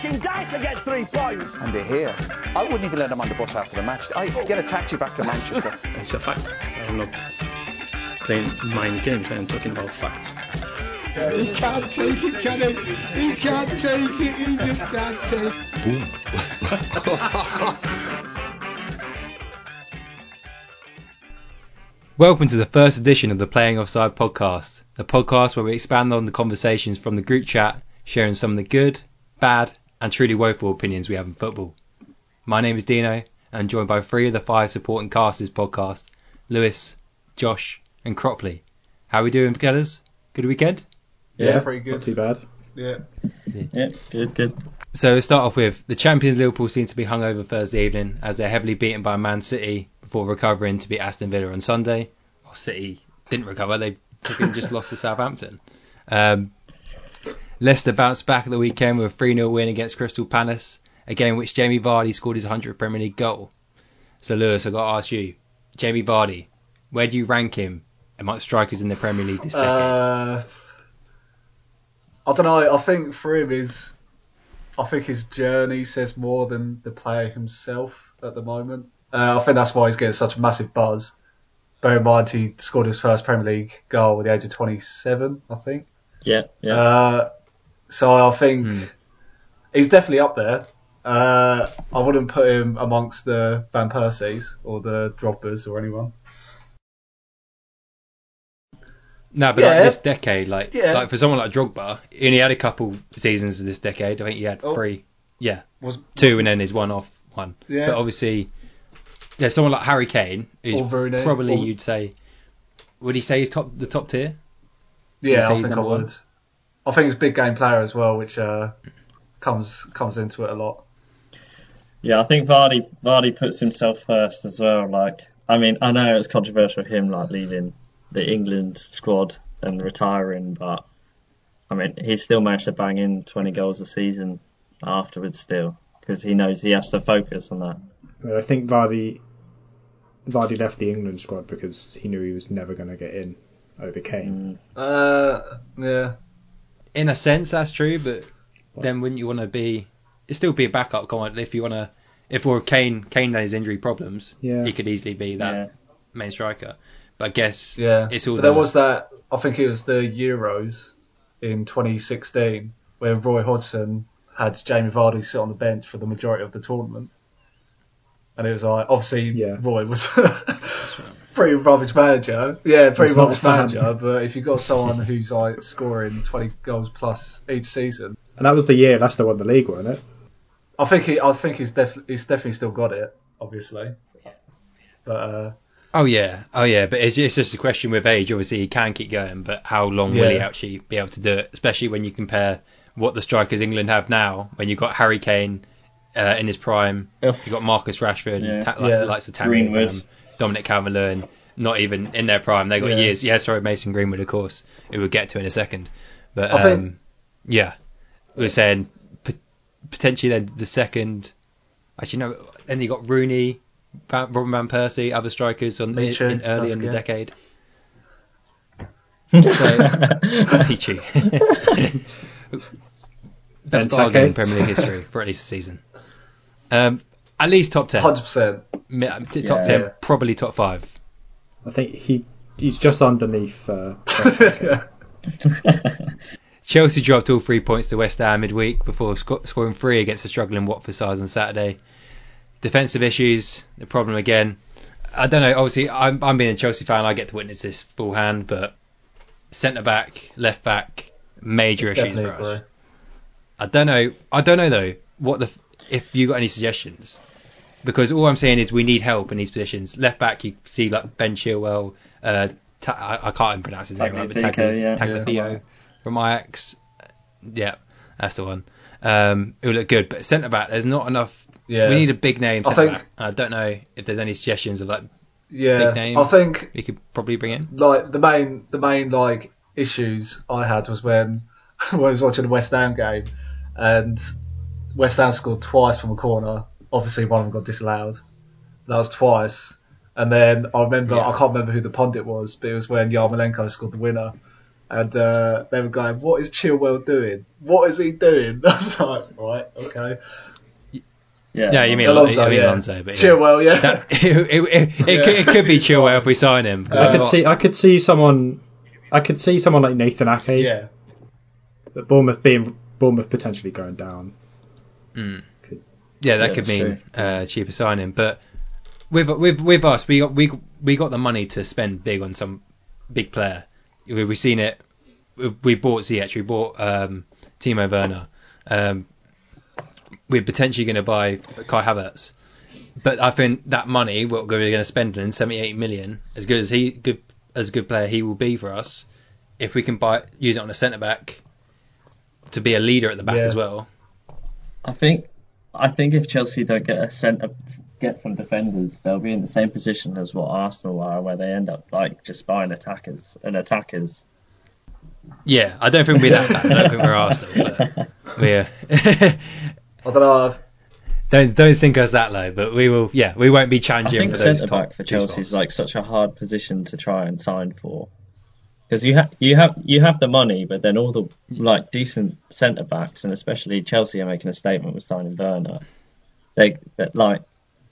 fucking die to get three points. And they're here. I wouldn't even let them on the bus after the match. I get a taxi back to Manchester. It's a fact. I'm not playing mind games. I'm talking about facts. He can't take it, can he? He can't take it. He just can't take it. Welcome to the first edition of the Playing Offside podcast, the podcast where we expand on the conversations from the group chat, sharing some of the good, bad, and truly woeful opinions we have in football. My name is Dino, and I'm joined by three of the five supporting cast this podcast Lewis, Josh, and Cropley. How are we doing, fellas? Good weekend? Yeah, pretty good. Not too bad. Yeah. Yeah, good, good. So we'll start off with the champions Liverpool seem to be hungover Thursday evening as they're heavily beaten by Man City before recovering to beat Aston Villa on Sunday. Oh, City didn't recover; they fucking just lost to Southampton. Um, Leicester bounced back at the weekend with a 3 0 win against Crystal Palace, a game in which Jamie Vardy scored his 100th Premier League goal. So Lewis, I've got to ask you, Jamie Vardy, where do you rank him amongst strikers in the Premier League this decade? Uh, I don't know. I think for him is, I think his journey says more than the player himself at the moment. Uh, I think that's why he's getting such a massive buzz. Bear in mind he scored his first Premier League goal at the age of 27, I think. Yeah, yeah. Uh, so I think Hmm. he's definitely up there. Uh, I wouldn't put him amongst the Van Persies or the Drogbas or anyone. No, but Yeah. like this decade, like Yeah. like for someone like Drogba, he only had a couple seasons of this decade. I think he had Oh. three, yeah, Was two, and then his one off one. Yeah. But obviously, there's someone like Harry Kane, who's probably or- you'd say, would he say he's top the top tier? Yeah, I think I number one? Would. I think he's a big game player as well, which uh, comes comes into it a lot. Yeah, I think Vardy Vardy puts himself first as well. Like, I mean, I know it was controversial him like leaving the England squad and retiring, but I mean, he still managed to bang in 20 goals a season afterwards still because he knows he has to focus on that. But I think Vardy Vardy left the England squad because he knew he was never going to get in over Kane. Uh, yeah, In a sense, that's true, but then wouldn't you want to be? It'd still be a backup. Come if you want to, if or Kane Kane had his injury problems, Yeah. he could easily be that Yeah. main striker. But I guess yeah. it's all but the, there was that. I think it was the Euros in 2016 where Roy Hodgson had Jamie Vardy sit on the bench for the majority of the tournament, and it was like obviously Yeah. Roy was pretty rubbish manager. Yeah, pretty It's rubbish manager. But if you've got someone who's like scoring 20 goals plus each season, And that was the year Leicester won the league, wasn't it? I think he, I think he's def- he's definitely still got it, obviously. But uh, Oh yeah, oh yeah, but it's, it's just a question with age. Obviously, he can keep going, but how long will he actually be able to do it? Especially when you compare what the strikers England have now. When you've got Harry Kane uh, in his prime, Ugh. you've got Marcus Rashford, Yeah. ta- like, Yeah. the likes of Tammy Greenwood. Abraham, Dominic Calvert-Lewin, not even in their prime. They got Yeah. years. Yeah, sorry, Mason Greenwood, of course, who we'll get to in a second. But I think- um, yeah, we are saying potentially then the second. Actually, no. Then you got Rooney, Robin van Persie, other strikers on in, in early in the decade. Michu. Best Benteke. bargain in Premier League history for at least a season. Um, at least top ten. 100%. Mi- uh, t- Yeah. top ten, probably top five. I think he he's just underneath. Uh, Chelsea dropped all three points to West Ham midweek before sco- scoring three against the struggling Watford sides on Saturday. Defensive issues, the problem again. I don't know. Obviously, I'm, I'm being a Chelsea fan. I get to witness this full hand, but centre back, left back, major issues for us. agree. I don't know. I don't know though. What the f- if you got any suggestions? Because all I'm saying is we need help in these positions. Left back, you see like Ben Chilwell. Uh, Ta- I, I can't even pronounce his name right, but Tagliafico, Tagli- yeah. Tagliafico from Ajax. Yeah, that's the one. Um, it would look good, but centre back, there's not enough. Yeah. We need a big name I centre think- back. I don't know if there's any suggestions of like Yeah, Big name. I think we could probably bring in. like the main the main like issues I had was when when I was watching the West Ham game and West Ham scored twice from a corner. Obviously, one of them got disallowed. That was twice. And then I remember Yeah. I can't remember who the pundit was, but it was when Yarmolenko scored the winner. and uh, they were going, "What is Chilwell doing? What is he doing?" I was like, "Right, okay." Yeah, Yeah, you mean Alonso, I mean yeah. Alonso, but yeah. Chilwell, yeah. That, it, it, it, it, could, it could be Chilwell if we sign him. I could see I could see someone I could see someone like Nathan Ake. yeah. But Bournemouth being Bournemouth potentially going down. Mm. Yeah, that Yeah, could mean uh, cheaper signing, but with with with us, we got we we got the money to spend big on some big player. We, we've seen it. We, we bought Ziyech, we bought um, Timo Werner. Um, we're potentially going to buy Kai Havertz, but I think that money what we're going to spend on 78 million, as good as he good as a good player he will be for us, if we can buy use it on a centre back to be a leader at the back Yeah. as well. I think I think if Chelsea don't get a centre, get some defenders, they'll be in the same position as what Arsenal are, where they end up like just buying attackers and attackers. Yeah, I don't think we're that bad. I don't think we're Arsenal, but we're I don't know. don't don't sink us that low. But we will. Yeah, we won't be I think for those centre back for Chelsea is like such a hard position to try and sign for. Because you have you have you have the money, but then all the like decent centre backs, and especially Chelsea are making a statement with signing Werner. They that like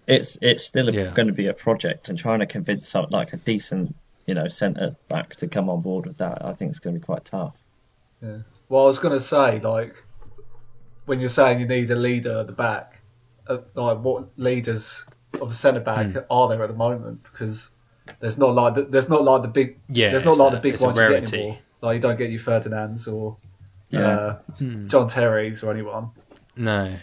it's it's still Yeah. going to be a project, and trying to convince some, like a decent you know centre back to come on board with that, I think it's going to be quite tough. Yeah. Well, I was going to say, like, when you're saying you need a leader at the back, uh, like, what leaders of the centre back Hmm. are there at the moment? Because there's not like the, there's not like the big Yeah, there's not like a- the big ones you get anymore. Like you don't get your Ferdinands or Yeah. uh, Hmm. John Terry's or anyone. No.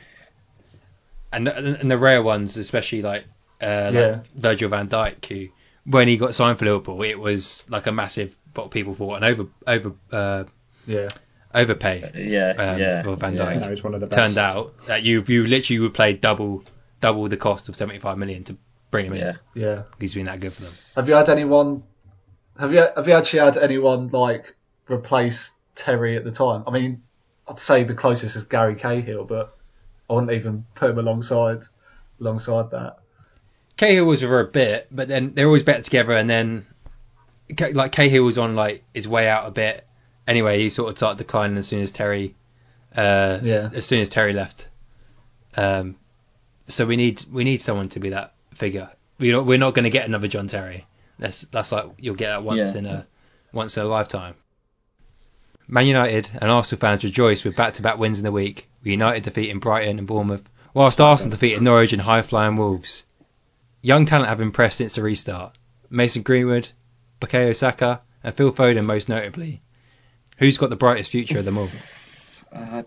And and the rare ones, especially like uh, Yeah. like Virgil Van Dijk, who when he got signed for Liverpool, it was like a massive what people thought an over over uh, Yeah, overpay. Yeah, Um, yeah. for Van yeah. Dijk. You know, he's one of the best. Turned out that you you literally would play double double the cost of 75 million to bring him in. Yeah. yeah. He's been that good for them. Have you had anyone? Have you have you actually had anyone like replace Terry at the time? I mean, I'd say the closest is Gary Cahill, but I wouldn't even put him alongside alongside that. Cahill was for a bit, but then they're always better together. And then, like Cahill was on like his way out a bit. Anyway, he sort of started declining as soon as Terry, uh, Yeah. as soon as Terry left. Um, so we need we need someone to be that figure. We don't, we're not going to get another John Terry. That's that's like you'll get that once Yeah. in a once in a lifetime. Man United and Arsenal fans rejoiced with back-to-back wins in the week. With United defeating Brighton and Bournemouth, whilst Arsenal defeated Norwich and high-flying Wolves. Young talent have impressed since the restart. Mason Greenwood, Bukayo Saka, and Phil Foden most notably. Who's got the brightest future of them all? Uh,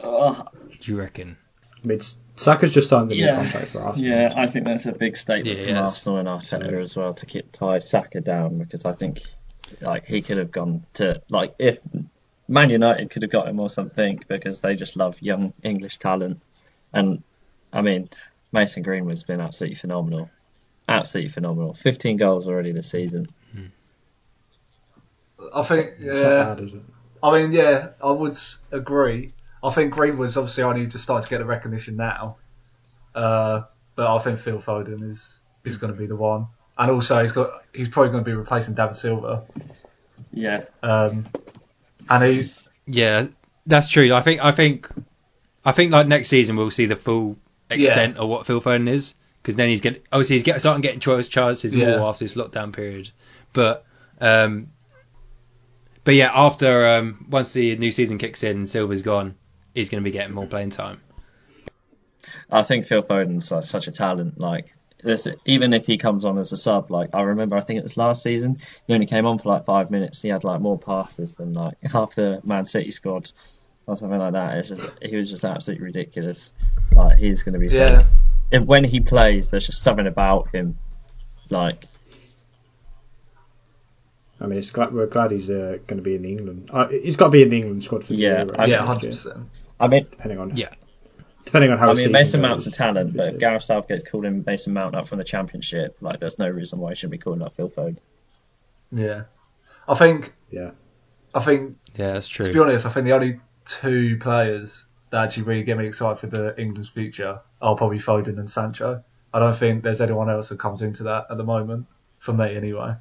oh, Do you reckon? I mean, Saka's just signed the new contract for Arsenal. Yeah, I think that's a big statement Yeah, from yes. Arsenal and Arteta as well to keep tie Saka down because I think like he could have gone to like if Man United could have got him or something because they just love young English talent and I mean Mason Greenwood's been absolutely phenomenal, absolutely phenomenal. 15 goals already this season. I think It's yeah. not bad, is it? I mean, yeah, I would agree. I think Greenwood's obviously only just starting to get the recognition now, uh, but I think Phil Foden is is going to be the one, and also he's got he's probably going to be replacing David Silva, Yeah, um, and he Yeah, that's true. I think I think I think like next season we'll see the full extent of what Phil Foden is because then he's getting obviously he's get, starting getting choice chances Yeah. more after this lockdown period. But um, but yeah, after um, once the new season kicks in and Silva's gone, he's going to be getting more playing time. I think Phil Foden's like such a talent. Like, this, even if he comes on as a sub, like I remember, I think it was last season, he only came on for like five minutes. He had like more passes than like half the Man City squad or something like that. It's just he was just absolutely ridiculous. Like he's going to be so. yeah If, when he plays, there's just something about him. Like I mean, it's glad, we're glad he's uh, going to be in the England. Uh, he's got to be in the England squad for the Yeah, Euro, I- yeah hundred year, percent I mean, Depending on Yeah. depending on how. I his mean season Mason goes, Mount's a talent, but obviously. Gareth Southgate's calling Mason Mount up from the Championship. Like, there's no reason why he shouldn't be calling up Phil Foden. yeah. I think yeah, I think Yeah, that's true. to be honest, I think the only two players that actually really get me excited for the England's future are probably Foden and Sancho. I don't think there's anyone else that comes into that at the moment for me anyway.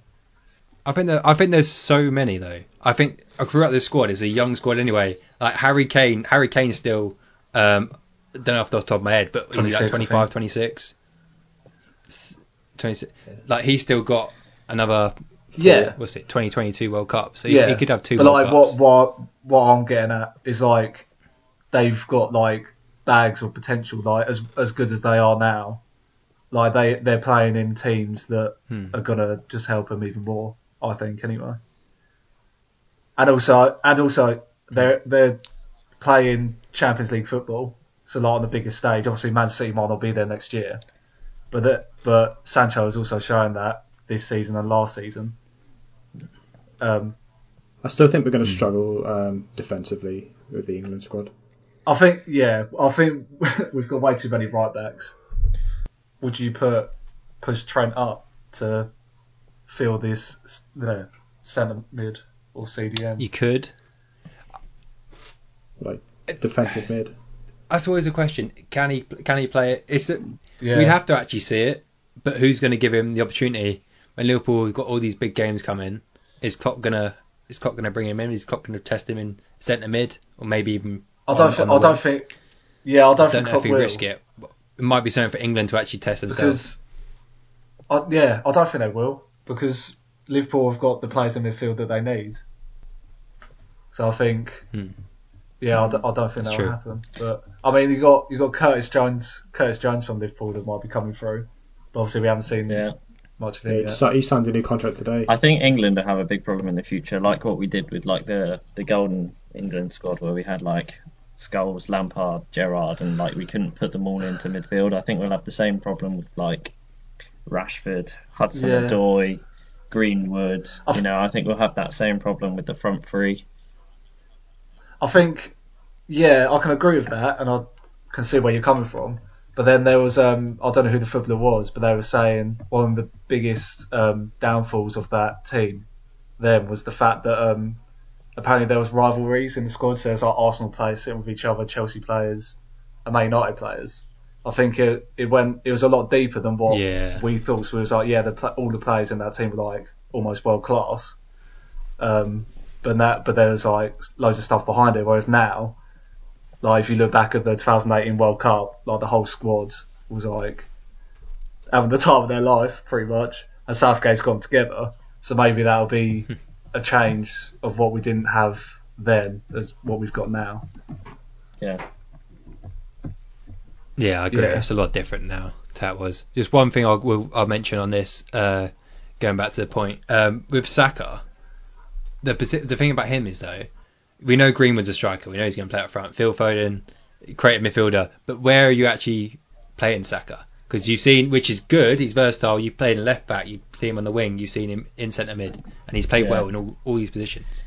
I think there, I think there's so many though. I think throughout this squad is a young squad anyway. Like Harry Kane, Harry Kane still. Um, I don't know off the top of my head, but is he 26, I like 25, 26? 26. Like he's still got another. four- Yeah. What's it? 2022 World Cup. So he, yeah, he could have two. But World like Cups. what what what I'm getting at is like they've got like bags of potential, like as as good as they are now. Like they they're playing in teams that Hmm. are gonna just help them even more. I think anyway. And also and also they're they're playing Champions League football, so like on the biggest stage. Obviously, Man City might not be there next year, but that but Sancho has also shown that this season and last season. Um, I still think we're going to struggle um, defensively with the England squad. I think, yeah, I think we've got way too many right backs. Would you put push Trent up to fill this the centre mid or CDM? You could. Like defensive uh, mid. That's always a question. Can he can he play it? It's a, Yeah. we'd have to actually see it, but who's going to give him the opportunity when Liverpool have got all these big games coming? Is Klopp gonna is Klopp gonna bring him in? Is Klopp gonna test him in centre mid or maybe even? I don't on- think. on I don't think. Yeah, I don't, don't think know Klopp if he will risk it. It might be something for England to actually test themselves. because. I, yeah, I don't think they will because Liverpool have got the players in midfield that they need. So I think. Hmm. Yeah, I, d- I don't think that'll happen. But I mean, you got you got Curtis Jones, Curtis Jones from Liverpool that might be coming through. But obviously, we haven't seen Yeah. much of Yeah, him he yet. si- he signed a new contract today. I think England will have a big problem in the future, like what we did with like the the golden England squad, where we had like Scholes, Lampard, Gerrard, and like we couldn't put them all into midfield. I think we'll have the same problem with like Rashford, Hudson Yeah. Odoi, Greenwood. I- You know, I think we'll have that same problem with the front three. I think, yeah, I can agree with that, and I can see where you're coming from. But then there was, um, I don't know who the footballer was, but they were saying one of the biggest um, downfalls of that team then was the fact that um, apparently there was rivalries in the squad. So there was like Arsenal players sitting with each other, Chelsea players, and Man United players. I think it, it went it was a lot deeper than what Yeah. we thought. So it was like yeah, the, all the players in that team were like almost world class. Um, but that but there was like loads of stuff behind it. Whereas now, like if you look back at the 2018 World Cup, like the whole squad was like having the time of their life pretty much, and Southgate's gone together. So maybe that'll be a change of what we didn't have then as what we've got now. Yeah. Yeah, I agree. Yeah. It's a lot different now it was. Just one thing I'll, will, I'll mention on this, uh, going back to the point um, with Saka. The the thing about him is though, we know Greenwood's a striker. We know he's going to play up front. Phil Foden, creative midfielder. But where are you actually playing Saka? Because you've seen, which is good. He's versatile. You've played in left back. You see him on the wing. You've seen him in centre mid, and he's played Yeah. well in all, all these positions.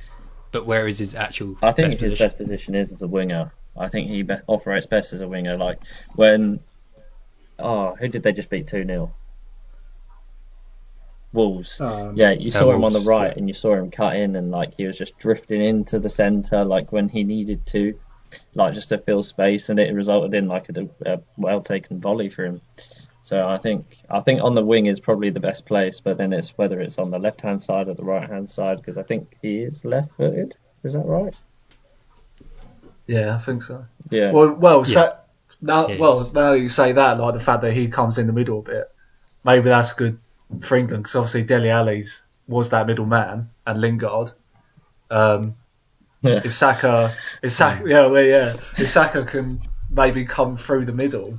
But where is his actual? I think best his position? best position is as a winger. I think he be- operates best as a winger. Like when, oh, who did they just beat two 0 Wolves. Um, yeah, you saw him on the right, yeah. and you saw him cut in, and like he was just drifting into the centre, like when he needed to, like just to fill space, and it resulted in like a, a well taken volley for him. So I think I think on the wing is probably the best place, but then it's whether it's on the left hand side or the right hand side because I think he is left footed. Is that right? Yeah, I think so. Yeah. Well, well, Yeah. so, now, He well, is. now you say that, like the fact that he comes in the middle a bit, maybe that's good for England because obviously Dele Alli's was that middle man and Lingard. Um, Yeah. if Saka, if Saka, yeah, well, yeah, if Saka can maybe come through the middle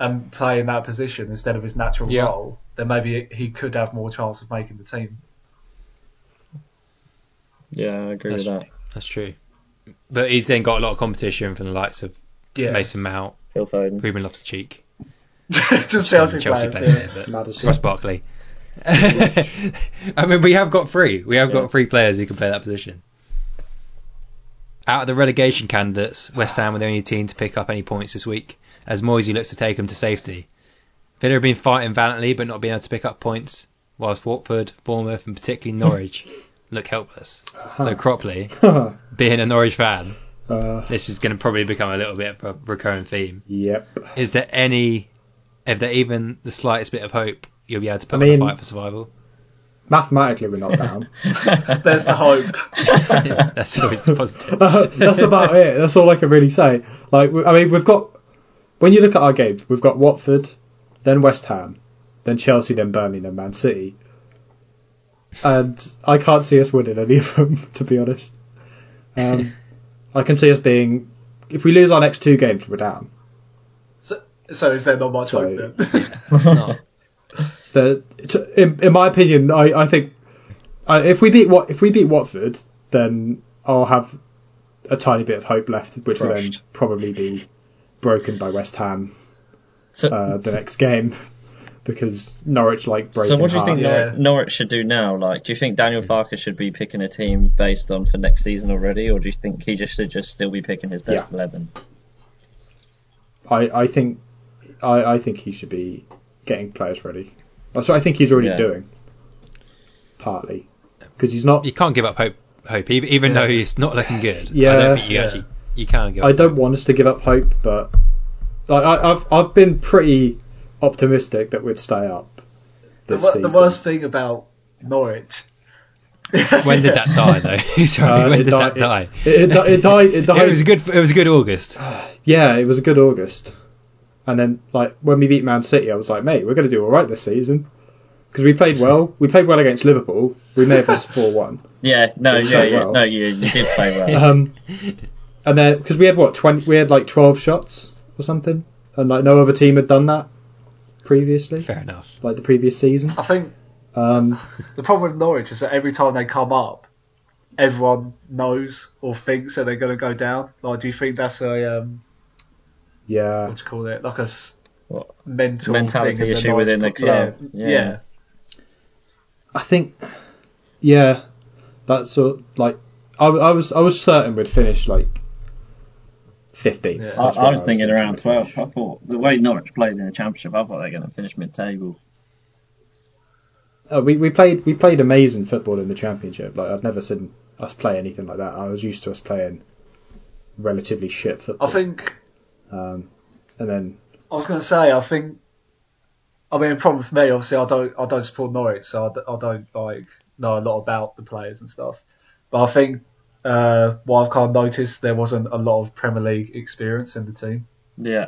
and play in that position instead of his natural Yeah. role, then maybe he could have more chance of making the team. Yeah, I agree That's with that. That's true. But he's then got a lot of competition from the likes of Yeah, Mason Mount, Phil Foden. Ruben Loftus-Cheek, just Chelsea, Chelsea players. players yeah. but Maddison. Ross Barkley. I mean, we have got three. We have Yeah. got three players who can play that position. Out of the relegation candidates, West Ham were the only team to pick up any points this week, as Moisey looks to take them to safety. Villa have been fighting valiantly, but not being able to pick up points, whilst Watford, Bournemouth, and particularly Norwich look helpless. So Cropley, being a Norwich fan, uh, this is going to probably become a little bit of a recurring theme. yep. Is there any, if there even the slightest bit of hope, you'll be able to put I on a fight for survival? mathematically we're not down. There's the hope. That's always positive. That's about it. That's all I can really say. Like, I mean, we've got when you look at our game, we've got Watford, then West Ham, then Chelsea, then Burnley, then Man City, and I can't see us winning any of them. To be honest, um, I can see us being. If we lose our next two games, we're down. So, so is there not much So- hope then? It's not. The, to, in, in my opinion, I, I think uh, if we beat what if we beat Watford, then I'll have a tiny bit of hope left, which will then probably be broken by West Ham So, uh, the next game because Norwich like breaking so what do you think. Yeah. Nor- Norwich should do now? Like, do you think Daniel hmm. Farke should be picking a team based on for next season already, or do you think he just should just still be picking his best Yeah. eleven? I, I think I, I think he should be getting players ready. That's what I think he's already Yeah. doing. Partly because he's not. You can't give up hope. Hope, even, even Yeah. though he's not looking good. I Yeah. don't think you Yeah. actually you can't give. I up don't want us to give up hope, but like, I, I've I've been pretty optimistic that we'd stay up The, this wor- season. the worst thing about Norwich. When did that die though? Sorry, Uh, when it did died- that die? It, it, it died. It died. It was a good. It was a good August. Yeah, it was a good August. And then, like, when we beat Man City, I was like, mate, we're going to do all right this season. Because we played well. We played well against Liverpool. We may have lost 4 1. Yeah, no, We yeah, yeah, well. no, you you did play well. Um, and then, because we had, what, 20, we had like 12 shots or something? And, like, no other team had done that previously, Fair enough. like the previous season. I think Um, the problem with Norwich is that every time they come up, everyone knows or thinks that they're going to go down. Like, do you think that's a um, yeah. what do you call it? Like a What? mental Mentality thing issue Norwich within the club? club. Yeah, Yeah. yeah. I think, yeah, that's sort like, I, I was I was certain we'd finish like 15th. Yeah. I, That's I was thinking around twelve. I thought the way Norwich played in the championship, I thought they're going to finish mid-table. Uh, we we played we played amazing football in the championship. Like I've never seen us play anything like that. I was used to us playing relatively shit football. I think Um, and then I was going to say I think. I mean, the problem for me, obviously, I don't I don't support Norwich, so I, d- I don't like know a lot about the players and stuff. But I think uh, what I've kind of noticed there wasn't a lot of Premier League experience in the team. Yeah,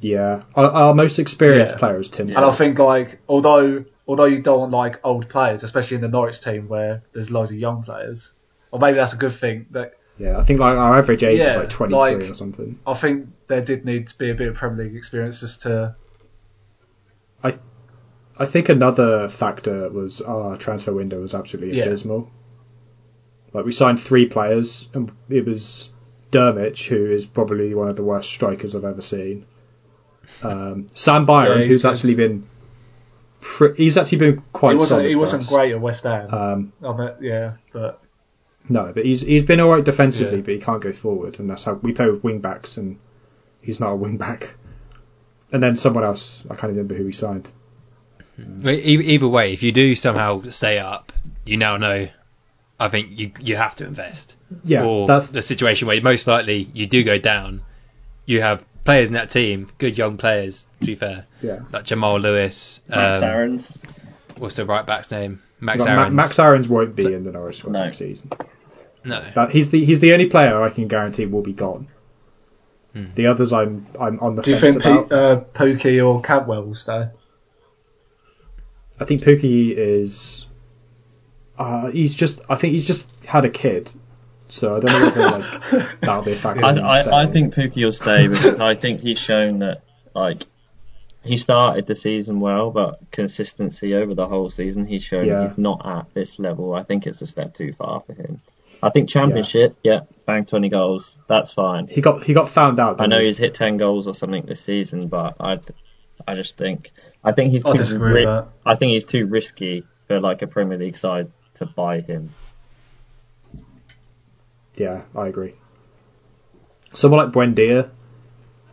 yeah, our, our most experienced Yeah. player is Tim. And I think like although although you don't want like old players, especially in the Norwich team where there's loads of young players, or maybe that's a good thing. That yeah, I think like our average age is like 23 like- or something. I think there did need to be a bit of Premier League experience just to I think another factor was our transfer window was absolutely Yeah. abysmal. Like we signed three players, and it was Drmic, who is probably one of the worst strikers I've ever seen. Um, Sam Byram, Yeah, he's who's good. actually been, pr- he's actually been quite. he wasn't solid he wasn't great at West Ham. Um, I mean, yeah, but no, but he's he's been all right defensively, Yeah. but he can't go forward, and that's how we play with wing backs, and he's not a wing back. And then someone else, I can't remember who we signed. But either way, if you do somehow stay up, you now know. I think you you have to invest. Yeah, or that's the situation where most likely you do go down. You have players in that team, good young players. To be fair, yeah. like Jamal Lewis. Max um, Aarons. What's the right back's name? Max Like, Aarons. Max Aarons won't be in the Norwich squad No. next season. No. That he's the he's the only player I can guarantee will be gone. Hmm. The others, I'm I'm on the do you think about. P- uh, Pukki or Cantwell will stay? I think Pukki is. Uh, he's just. I think he's just had a kid, so I don't know whether like that'll be a factor. I, I, I think Pukki will stay because I think he's shown that like he started the season well, but consistency over the whole season, he's shown Yeah. he's not at this level. I think it's a step too far for him. I think championship, yeah, bang twenty goals, that's fine. he got he got found out. I know he? he's hit ten goals or something this season, but I, I just think I think he's I too ri- I think he's too risky for like a Premier League side to buy him. Yeah, I agree. Someone like Buendia,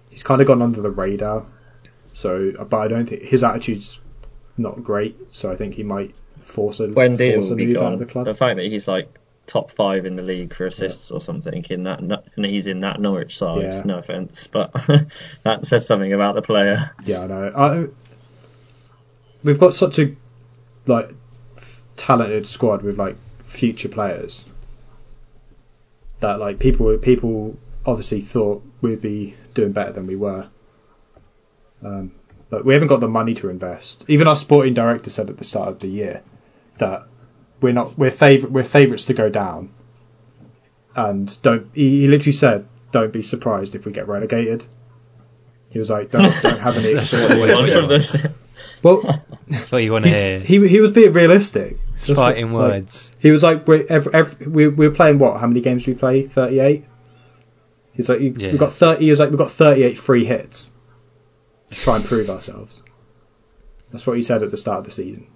he's kind of gone under the radar. So, but I don't think his attitude's not great. So I think he might force a force a move out of the club. the fact that he's like top five in the league for assists or something in that, and he's in that Norwich side. Yeah. No offense, but that says something about the player. Yeah, I know. I, we've got such a like talented squad with like future players that like people people obviously thought we'd be doing better than we were. Um, but we haven't got the money to invest. Even our sporting director said at the start of the year that we're not we're favorite we're favourites to go down, and don't he, he literally said don't be surprised if we get relegated. He was like don't don't have any. That's expectations. what One from this. well, That's what you want to hear. he's, he he was being realistic. Fighting like, words. he was like, we're, every, every, we, we're playing what? How many games do we play? 38? He's like, you, Yeah. we've got 30, he was like, we've got 38 free hits to try and prove ourselves. That's what he said at the start of the season.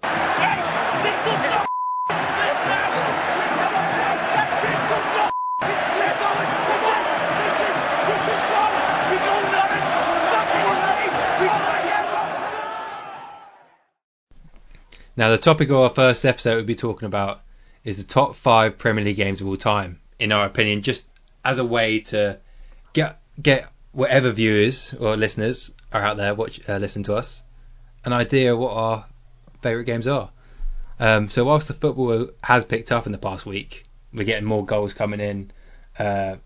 This does not slip now. This does not slip now. Listen, listen, this is gone. We go Norwich. Fucking sake. We go again. Now, the topic of our first episode we'll be talking about is the top five Premier League games of all time, in our opinion, just as a way to get get whatever viewers or listeners are out there watch uh, listen to us an idea of what our favourite games are. Um, so whilst the football has picked up in the past week, we're getting more goals coming in, uh,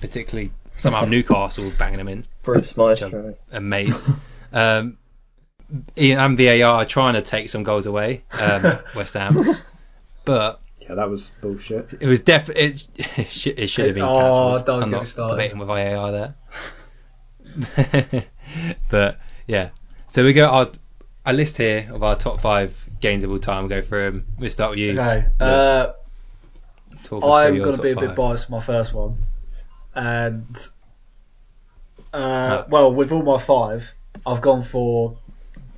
particularly somehow Newcastle banging them in Bruce Maestro. amazed. um, Ian and VAR are trying to take some goals away, um, West Ham, but Yeah, that was bullshit. it was definitely it, it, should, it should have been Oh, cancelled. don't I'm get not me started. debating with VAR there, but yeah. So we go our a list here of our top five games of all time. We'll go through 'em. We'll start with you. Okay. Uh, Talk us through I'm going to be a bit biased for my first one. And, uh, Uh. well, with all my five, I've gone for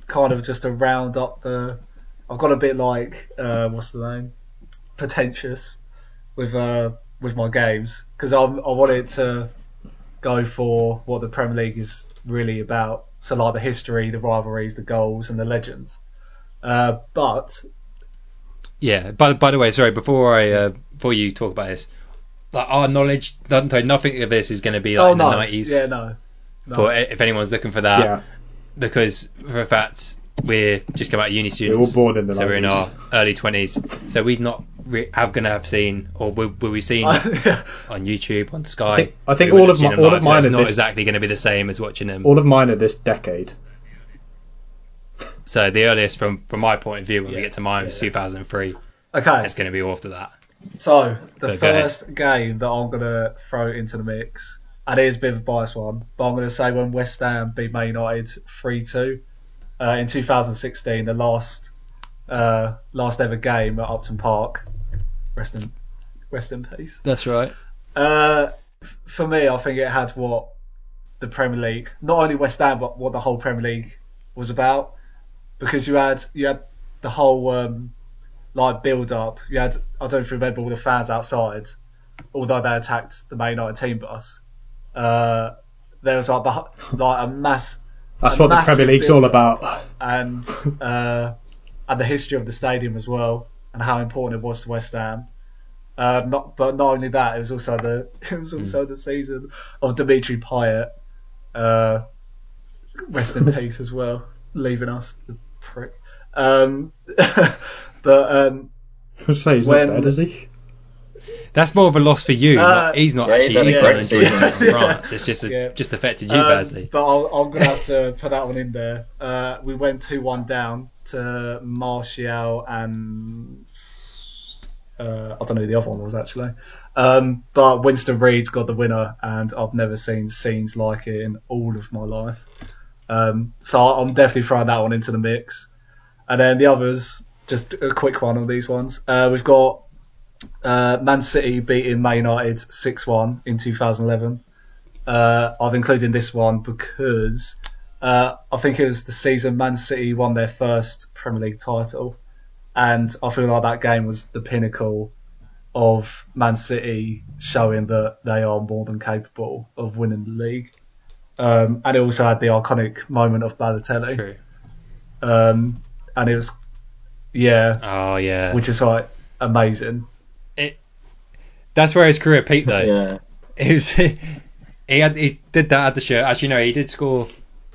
kind of just to round up the. I've got a bit like, uh, what's the name? Pretentious with, uh, with my games. Because I I wanted to go for what the Premier League is really about. So, like the history, the rivalries, the goals, and the legends. Uh, but Yeah. By by the way, sorry. Before I uh, before you talk about this, like our knowledge, nothing nothing of this is going to be like oh in no, the nineties. yeah, no, no. For if anyone's looking for that, yeah, because for a fact we're just come out of uni we're all students, born in the so we're in our early twenties. So we've not re- have gonna have seen or will, will we seen on YouTube on Sky. I think- I think all of my- all live, of mine it's are not this- exactly going to be the same as watching them. All of mine are this decade. So the earliest from from my point of view when we get to mine was yeah. 2003. Okay, It's going to be after that. so the Go- go first game that I'm gonna throw into the mix, and it is a bit of a biased one, but I'm gonna say when West Ham beat Man United three two uh, in 2016, the last uh, last ever game at Upton Park. Rest in rest in peace. That's right. Uh, for me, I think it had what the Premier League, not only West Ham, but what the whole Premier League was about. Because you had you had the whole um, like build up. You had I don't know if you remember all the fans outside, although they attacked the Man United team bus. Uh, there was like the, like a mass That's A what the massive Premier League's all about. and uh, and the history of the stadium as well, and how important it was to West Ham. Uh, not, but not only that, it was also the it was also the season of Dimitri Payet. Uh, rest in peace as well, leaving us, the prick. Um, but um, I was say he's When- not dead, is he? That's more of a loss for you. Uh, not, he's not yeah, actually. had He's a gone great and joined France. It's just Yeah. just affected you um, badly. but I'll, I'm gonna have to put that one in there. Uh, we went two one down to Martial and uh, I don't know who the other one was actually. Um, but Winston Reid's got the winner, and I've never seen scenes like it in all of my life. Um, so I'm definitely throwing that one into the mix. And then the others, just a quick one on these ones. Uh, we've got uh, Man City beating Man United 6-1 in 2011. Uh, I've included this one because uh, I think it was the season Man City won their first Premier League title, and I feel like that game was the pinnacle of Man City showing that they are more than capable of winning the league. Um, and it also had the iconic moment of Balotelli, True. um, and it was yeah, Oh yeah. which is like amazing. That's where his career peaked though. Yeah. It was he had he did that at the show. Actually, no, he did score.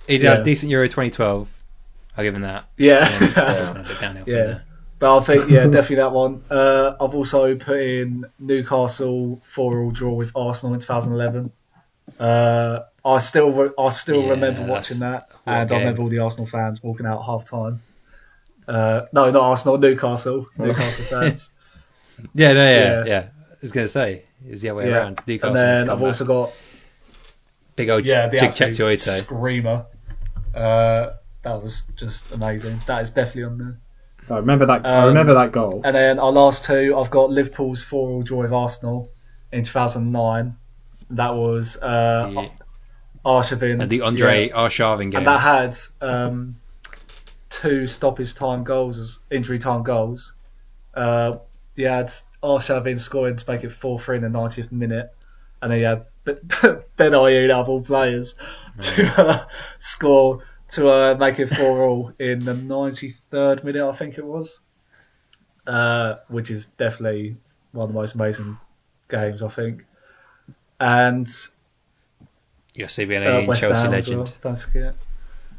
He did Yeah. have a decent Euro 2012. I'll give him that. Yeah, And then just a bit downhill from Yeah. But I think yeah, definitely that one. Uh, I've also put in Newcastle four all draw with Arsenal in 2011. Uh, I still re- I still Yeah, remember watching that, what and I remember all the Arsenal fans walking out at half time. Uh, no, not Arsenal, Newcastle, Newcastle fans. Yeah, no, yeah, Yeah. Yeah. I was going to say it was the other way yeah, around. Newcastle and then I've back. also got big old yeah, the Jig absolute Cheick Tioté. screamer. Uh, that was just amazing. That is definitely on there. I remember that. I Um, remember that goal. And then our last two, I've got Liverpool's four-all draw with Arsenal in 2009. That was uh, Yeah. Arshavin. And the Andre yeah. Arshavin game. And that had um, two stoppage time goals, injury time goals. Uh, you had Arshavin scoring to make it 4-3 in the 90th minute. And then you had Ben Ayew, out of all players, to uh, score to uh, make it 4-all in the 93rd minute, I think it was. Uh, which is definitely one of the most amazing games, I think. And Yossi Benayoun uh, Chelsea legend. well, don't forget.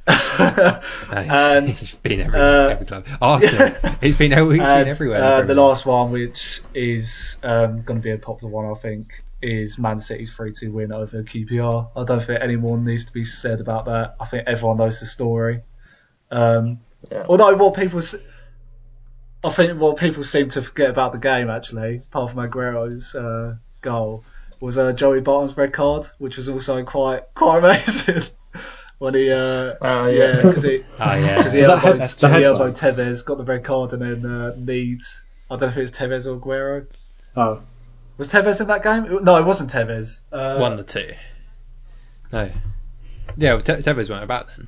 No, and he's been every, uh, every club. Arsenal. he's been, he's been everywhere. uh, the last one, which is um, going to be a popular one, I think, is Man City's 3-2 win over QPR. I don't think any more needs to be said about that. I think everyone knows the story. Um, Yeah. Although what people, s- I think what people seem to forget about the game actually, apart from Aguero's uh, goal, was uh, Joey Barton's red card, which was also quite quite amazing. When he, uh, Oh, yeah, yeah. because he, Oh, yeah. because he Is that elbowed, head- the he elbowed Tevez, got the red card, and then uh, need I don't know if it was Tevez or Aguero. Oh, Was Tevez in that game? No, it wasn't Tevez. Uh, One the two. No. Yeah, well, Te- Tevez weren't about then.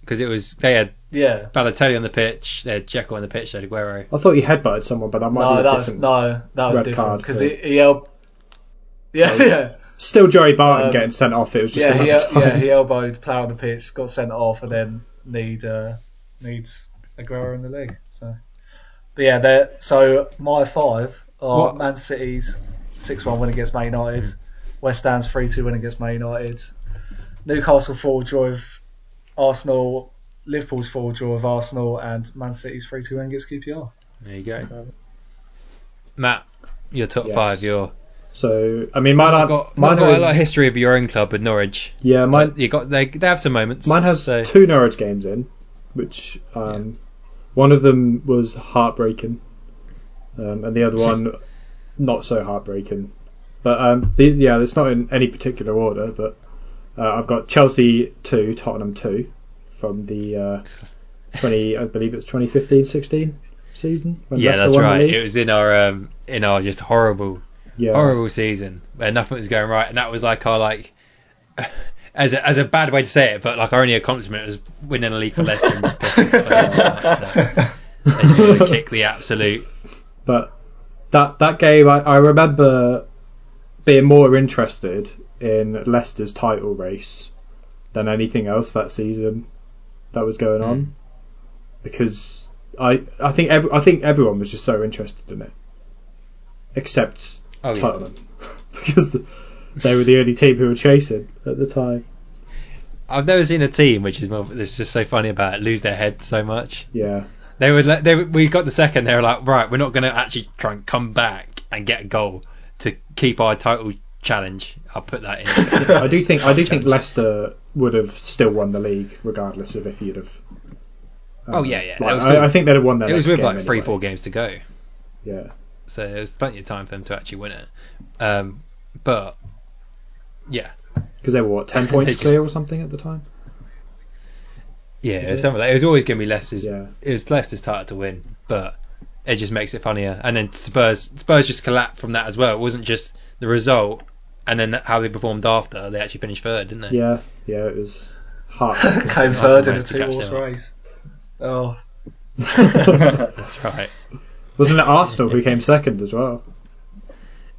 Because it was, they had Yeah. Balotelli on the pitch, they had Dzeko on the pitch, they had Aguero. I thought he headbutted someone, but that might No, be a that was different. no, that was red different card because he, he el- Yeah, yeah. Still, Joey Barton Um, getting sent off. It was just yeah, he, another yeah, he elbowed the player on the pitch, got sent off, and then need uh, needs Aguero in the league. So, but yeah, they're- so my five are What- Man City's six-one win against Man United, West Ham's three-two win against Man United, Newcastle four draw with Arsenal, Liverpool's four draw with Arsenal, and Man City's three-two win against QPR. There you go. Matt, your top Yes. five, your So, I mean, mine I've got, mine got are- a lot of history of your own club with Norwich. yeah, mine. You got they they have some moments. Mine has so, two Norwich games in, which um, one of them was heartbreaking, um, and the other one not so heartbreaking. But um, the, yeah, it's not in any particular order. But uh, I've got Chelsea two, Tottenham two, from the uh, twenty, I believe it's 2015-16 season. Yeah, Leicester that's right. It was in our um, in our just horrible yeah, horrible season where nothing was going right, and that was like our like as a, as a bad way to say it, but like our only accomplishment was winning a league for Leicester. and just pissing Spurs off. No. They just wanna kick the absolute. But that that game, I, I remember being more interested in Leicester's title race than anything else that season that was going on, mm. because I I think every, I think everyone was just so interested in it, except Oh yeah. Because they were the only team who were chasing at the time. I've never seen a team which is more, that's just so funny about it lose their head so much. Yeah, They would they we got the second. They were like, right, we're not going to actually try and come back and get a goal to keep our title challenge. I'll put that in. I do think I do think Leicester would have still won the league regardless of if you'd have. um, Oh, yeah, yeah. like, still- I, I think they'd have won their it was with like three, four games to go. Yeah. So there's plenty of time for them to actually win it. Um, but yeah, Because they were what ten points just- clear or something at the time. yeah, it was something like, it was always going to be Leicester's. Yeah. It was Leicester's title to win, but it just makes it funnier. And then Spurs, Spurs just collapsed from that as well. It wasn't just the result, and then how they performed after. They actually finished third, didn't they? Yeah, yeah, it was hard. Came third in a managed to catch two-horse race. Oh, That's right. Wasn't it Arsenal who came second as well?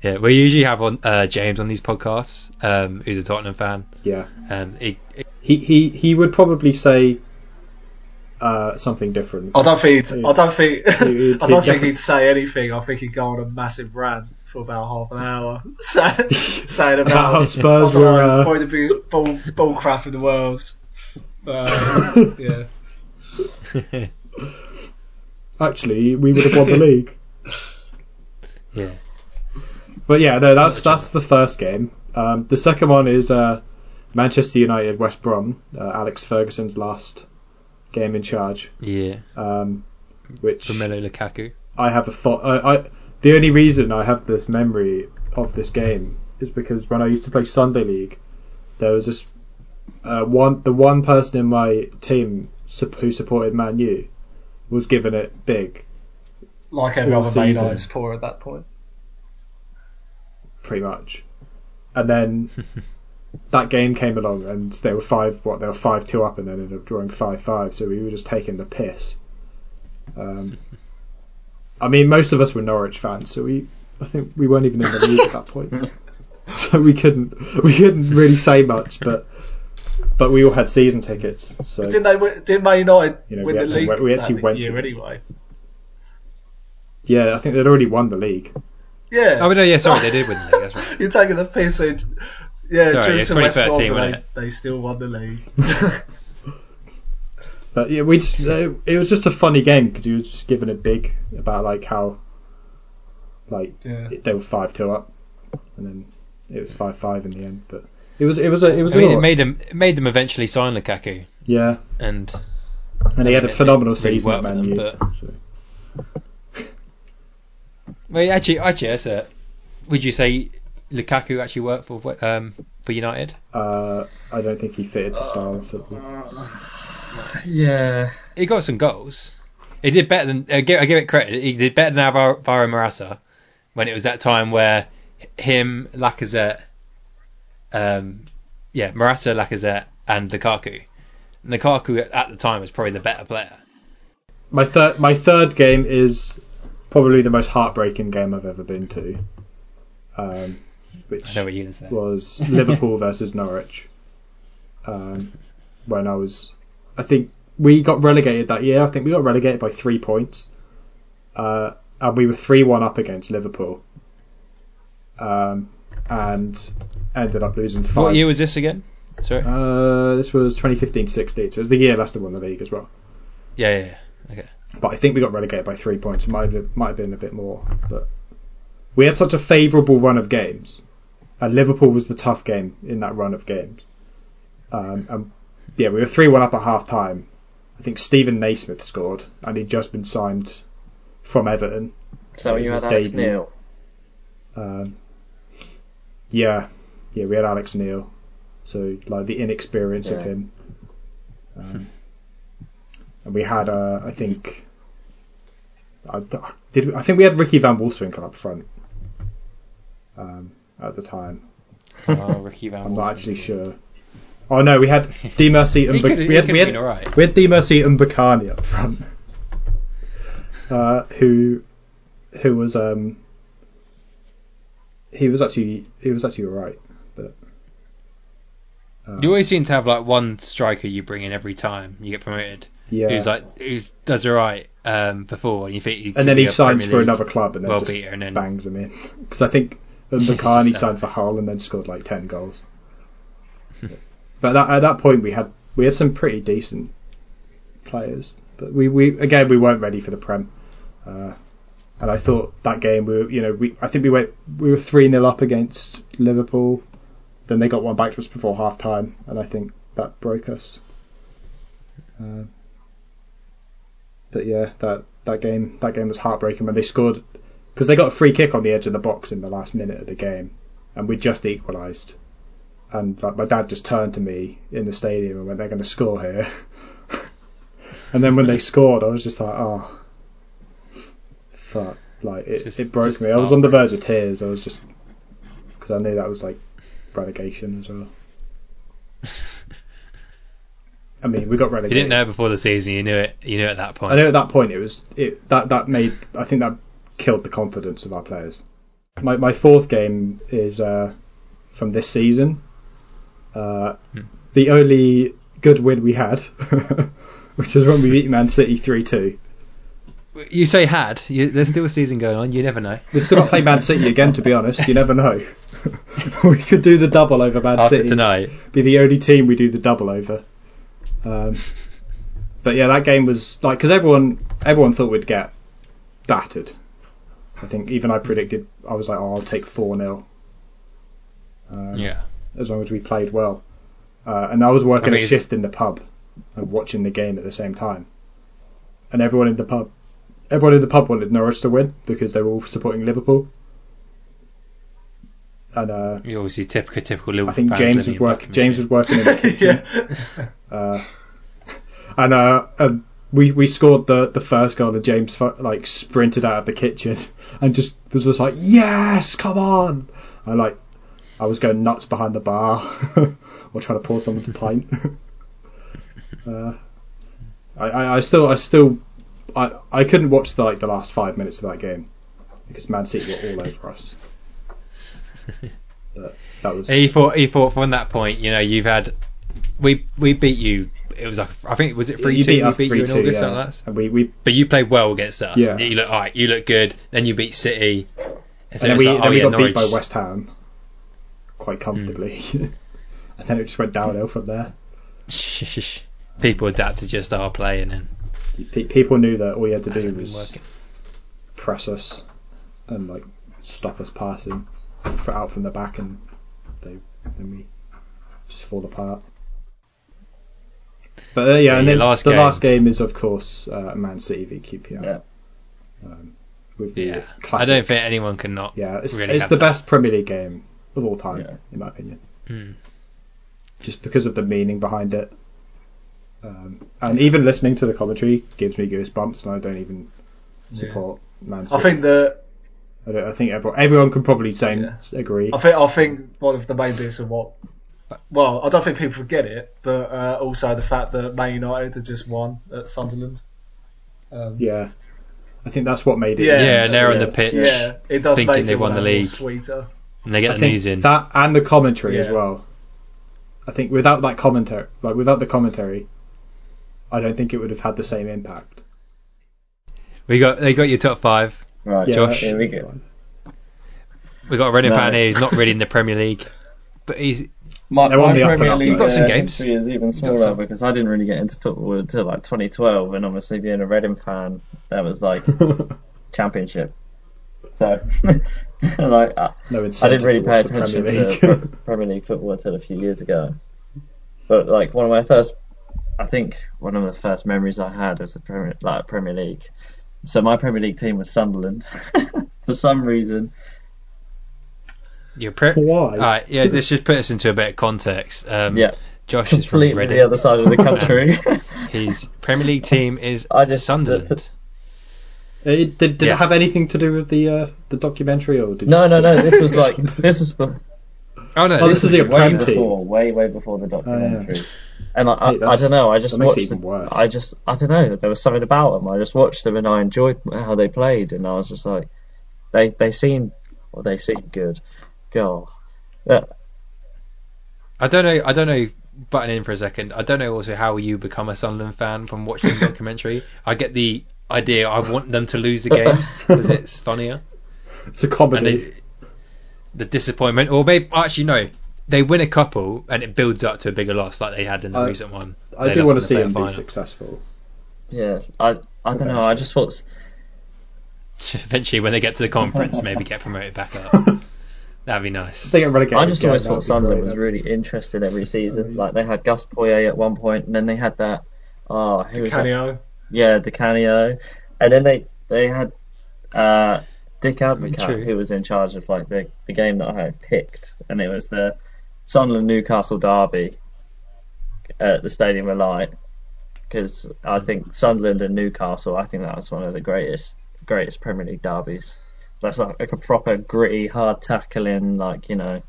Yeah, we usually have on uh, James on these podcasts, um, who's a Tottenham fan. Yeah, Um, he, he- he he he would probably say uh, something different. I don't think. He'd, I don't think. He'd- I don't he'd think defi- he'd say anything. I think he'd go on a massive rant for about half an hour, saying about How Spurs I don't know, were, uh, probably the biggest bull, bull crap in the world. But, uh, yeah. Actually, we would have won the league. Yeah. But yeah, no, that's that's the first game. Um, the second one is uh, Manchester United West Brom. Uh, Alex Ferguson's last game in charge, Yeah. um, which Romelu Lukaku. I have a thought. I, I the only reason I have this memory of this game is because when I used to play Sunday League, there was this uh, one the one person in my team sup- who supported Man U was given it big, Like every All other Man season. United supporter at that point. pretty much, and then that game came along and they were five what they were five two up and then ended up drawing five five. So we were just taking the piss. Um, I mean, most of us were Norwich fans, so we I think we weren't even in the league at that point. so we couldn't we couldn't really say much, but but we all had season tickets. So but Didn't they? win- Didn't Man United You know, win the league? went- we actually went year to- anyway. yeah, I think they'd already won the league. Yeah. Oh, no, yeah, sorry, they did win the league. That's right. You're taking the piss. so- Yeah, Sorry, due it's to West Brom, 2013, they, wasn't it? they still won the league. But yeah, we just, uh, it was just a funny game because he was just giving a big about like how like Yeah. they were five two up, and then it was five five in the end. But it was it was a, it was I mean, it made them it made them eventually sign Lukaku, yeah, and and he had a phenomenal didn't really season at work Man them, U. but- well, actually, actually, that's a, would you say Lukaku actually worked for um for United? Uh, I don't think he fitted the style of football. Yeah. He got some goals. He did better than I give, I give it credit. He did better than Alvaro Morata when it was that time where him, Lacazette, um, yeah, Morata, Lacazette, and Lukaku. Lukaku at the time was probably the better player. My third my third game is probably the most heartbreaking game I've ever been to. Um, which I know what you're say. was Liverpool versus Norwich. Um, when I was, I think we got relegated that year. I think we got relegated by three points, uh, and we were three one up against Liverpool, um, and ended up losing five. What year was this again? Sorry. Uh, this was 2015-16, so it was the year Leicester won the league as well. yeah, yeah, yeah. Okay. But I think we got relegated by three points. It might have, might have been a bit more, but we had such a favourable run of games, and Liverpool was the tough game in that run of games. Um, and yeah, we were three one up at half time. I think Steven Naismith scored, and he'd just been signed from Everton. So It you was had his Alex. Neil. Um, yeah, yeah, we had Alex Neil, so like the inexperience of him. Um, and we had, uh, I think, I, did I think we had Ricky Van Wolfswinkel up front um, at the time. Oh, Ricky Van I'm not actually sure. Oh no, we had Dieumerci and He could- we had we had, been alright. we had Dieumerci and Mbokani up front, uh, who who was um he was actually he was actually alright, but um, You always seem to have like one striker you bring in every time you get promoted. yeah. Who's like who's does alright um, before, and you think he and then he signs Premier for League another club and then just and then bangs them in because I think Just signed for Hull and then scored like ten goals. but that, at that point we had we had some pretty decent players, but we, we again we weren't ready for the Prem. Uh, and I thought that game we were, you know we I think we went we were three 0 up against Liverpool, then they got one back to us before half time, and I think that broke us. Um, but yeah, that that game that game was heartbreaking when they scored because they got a free kick on the edge of the box in the last minute of the game, and we just equalised. And my dad just turned to me in the stadium and went, "They're going to score here." and then when they scored, I was just like, "Oh, fuck!" Like it, just- it broke me. I was on the verge of tears. I was just because I knew that was like relegation as well. I mean, we got relegated. you didn't know before the season, you knew it. You knew at that point. I know at that point it was it that that made I think that killed the confidence of our players. My my fourth game is uh, from this season. Uh, The only good win we had, which is when we beat Man City three two. You say had. You, there's still a season going on. You never know. We're still got to play Man City again. To be honest, you never know. we could do the double over Man After City. tonight, Be the only team we do the double over. Um, but yeah, that game was like because everyone everyone thought we'd get battered. I think even I predicted I was like, oh, I'll take four 0 um, Yeah. as long as we played well. Uh, and I was working I a mean, shift in the pub and watching the game at the same time. And everyone in the pub, everyone in the pub wanted Norwich to win because they were all supporting Liverpool. And uh, You obviously typical typical Liverpool I think James was working. James was working in the kitchen. Uh, and uh, um, we we scored the the first goal, and James like sprinted out of the kitchen and just was just like, "Yes, come on!" I like, I was going nuts behind the bar or trying to pour someone someone's pint. uh, I, I I still I still I I couldn't watch the like the last five minutes of that game because Man City were all over us. But that was He thought he thought from that point, you know, you've had we we beat you. It was like I think it was it three two. beat We beat you in 3-2, August, yeah. something like that. and we we But you played well against us. Yeah. You look all right. You look good. Then you beat City. And, so and then we, like, then oh, we yeah, got Norwich. beat by West Ham quite comfortably. Hmm. and then it just went downhill from there. People adapt to just our play, and then Pe- People knew that all you had to do was press us and like stop us passing for, out from the back, and they then we just fall apart. But uh, yeah, Yeah, and then last the game- last game is of course uh, Man City v QPR. Yeah. Um, with the Yeah, I don't think anyone can not. Yeah, it's, really it's the that. best Premier League game of all time, Yeah. in my opinion. Mm. Just because of the meaning behind it. Um, and even listening to the commentary gives me goosebumps, and I don't even support Man City. I think that I, don't- I think everyone, everyone can probably say Yeah. agree. I think I think one of the main bits of what. Well, I don't think people forget it, but uh, also the fact that Man United had just won at Sunderland. Um, Yeah, I think that's what made it. Yeah. Yeah, and they're on the pitch, yeah, it does Thinking make they it won the all that more league. sweeter. and they get I the think news in. that and the commentary as well. I think without that commentary, like without the commentary, I don't think it would have had the same impact. We got they got your top five. Right, Yeah, Josh. Here we go. We got a Reading No. fan here who's not really in the Premier League, but he's My, They're my the Premier up, League though. Got some uh, games. history is even smaller because I didn't really get into football until like 2012, and obviously being a Reading fan, that was like championship. So, like, I, No I didn't really pay attention Premier to Pre- Premier League football until a few years ago. But like one of my first, I think one of the first memories I had was the Premier, like Premier League. So my Premier League team was Sunderland. For some reason, your pre- Why? All right, yeah. Let's just put us into a bit of context. Um, yeah, Josh is from Reading. the other side of the country. His Premier League team is I just- Sunderland. It, did did Yeah. it have anything to do with the uh, the documentary or did no, you no, just- no. This was like this was. Be- Oh no, Oh, this is the way Prem before, way way before the oh, documentary. And like, I, Hey, I that's- don't know, I just that makes it watched. even worse. I just, I don't know. There was something about them. I just watched them and I enjoyed how they played, and I was just like, they they seem well, they seem good. God, yeah, I don't know. I don't know. Button in for a second. I don't know also how you become a Sunderland fan from watching the documentary. I get the idea. I want them to lose the games because it's funnier. It's a And comedy. They, the disappointment, or maybe actually no, they win a couple and it builds up to a bigger loss like they had in the I- recent one. I They do want in to see them him be successful. yeah. I, I don't know. I just thought, Eventually, when they get to the conference, maybe get promoted back up. That'd be nice. They get relegated. I just again, always thought would Sunderland was really interesting every season. Like they had Gus Poyet at one point, and then they had that. Oh, who was that? Yeah, Di Canio, and then they they had uh, Dick Advocaat, True. who was in charge of like the, the game that I had picked, and it was the Sunderland Newcastle derby at the Stadium of Light. Because I think Sunderland and Newcastle, I think that was one of the greatest greatest Premier League derbies. That's like, like a proper gritty, hard tackling, like you know,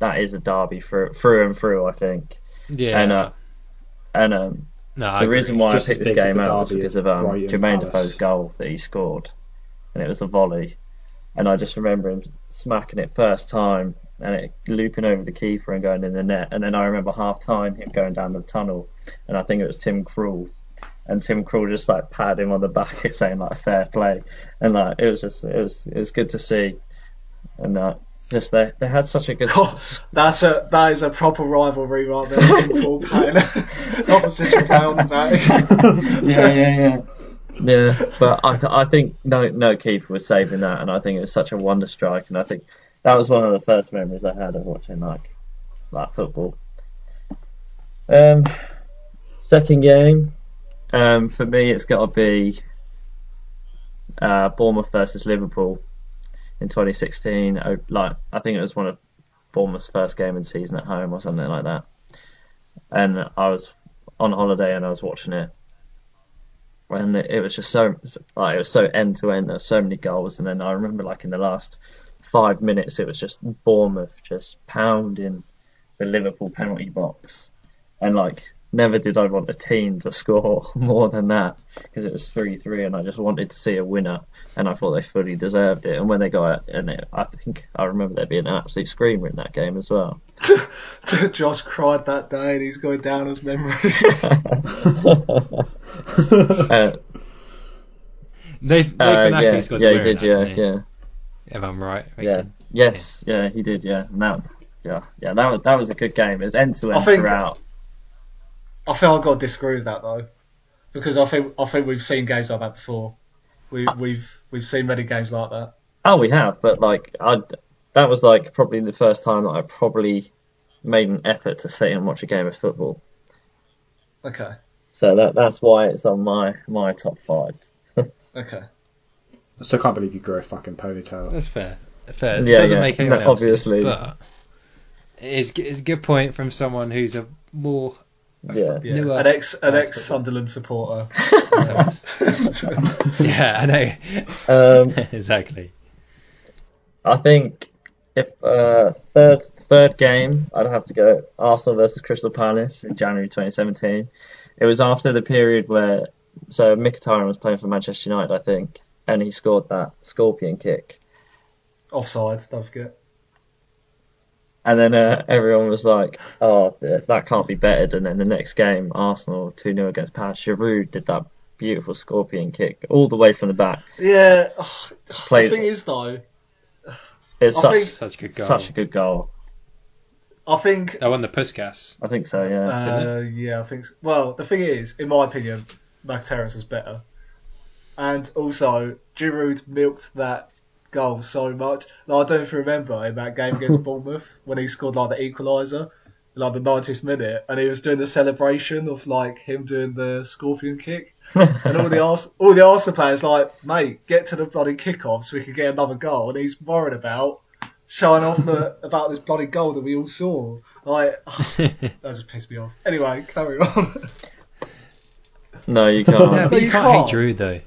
that is a derby through through and through. I think, Yeah. and uh, and um, no, I the agree. reason why I just picked this game the out was because of um, Brighton Jermaine Palace. Defoe's goal that he scored, and it was the volley, and I just remember him smacking it first time and it looping over the keeper and going in the net, and then I remember half time him going down the tunnel, and I think it was Tim Krul, and Tim Krul just like pat him on the back, and saying like fair play, and like it was just it was it was good to see, and uh, Just they they had such a good. God, that's a that is a proper rivalry right there. Liverpool playing opposition play on the back. yeah, yeah, yeah. Yeah, but I, th- I think no no keeper was saving that, and I think it was such a wonder strike, and I think that was one of the first memories I had of watching like like football. Um, second game, um, for me it's got to be uh, Bournemouth versus Liverpool in 2016. Oh, Like I think it was one of Bournemouth's first game the season at home or something like that, and I was on holiday and I was watching it and it, was just so like it was so end to end. There were so many goals, and then I remember like in the last five minutes, it was just Bournemouth just pounding the Liverpool penalty box, and like never did I want a team to score more than that because it was three three, and I just wanted to see a winner, and I thought they fully deserved it. And when they got it, and it, I think I remember there being an absolute screamer in that game as well. Josh cried that day, and he's going down as memories. Uh, Nathan, uh, yeah, Ake scored yeah, the he winner did, in that, yeah, he? yeah. If I'm right. Yeah. thinking. Yes. Yeah. He did. Yeah. And that. Yeah. Yeah. That was that was a good game. It was end to I end think- throughout. I feel I've got to disagree with that though, because I think I think we've seen games like that before. We, we've we've seen many games like that. Oh, we have, but like I, that was like probably the first time that I probably made an effort to sit and watch a game of football. Okay, So that that's why it's on my my top five. okay. I still can't believe you grew a fucking ponytail. That's fair. Fair. It Yeah, doesn't yeah. make any No, else's, obviously. But it is, it's a good point from someone who's a more Yeah. Yeah, Newer- an ex an Uh, ex Sunderland supporter. yeah, I know Um, exactly. I think if uh, third third game, I'd have to go Arsenal versus Crystal Palace in January 2017. It was after the period where so Mkhitaryan was playing for Manchester United, I think, and he scored that scorpion kick, Offside, don't forget. And then uh, everyone was like, "Oh, that can't be bettered." And then the next game, Arsenal two 0 against Palace. Giroud did that beautiful scorpion kick all the way from the back. Yeah, Played- the thing is though, It's I such think- Such a good goal. such a good goal. I think I won the Puskas. I think so. Yeah. Uh, yeah, I think. So. Well, the thing is, in my opinion, Terrace was better, and also Giroud milked that goal so much. Like, I don't know remember in that game against Bournemouth when he scored like the equaliser, like the 90th minute, and he was doing the celebration of like him doing the scorpion kick, and all the Ars- all the Arsenal players like, mate, get to the bloody kickoff so we can get another goal, and he's worried about. Showing off the, about this bloody goal that we all saw, like ah, that just pissed me off. Anyway, carry on. no, you can't. but you you can't, can't. hate Giroud though.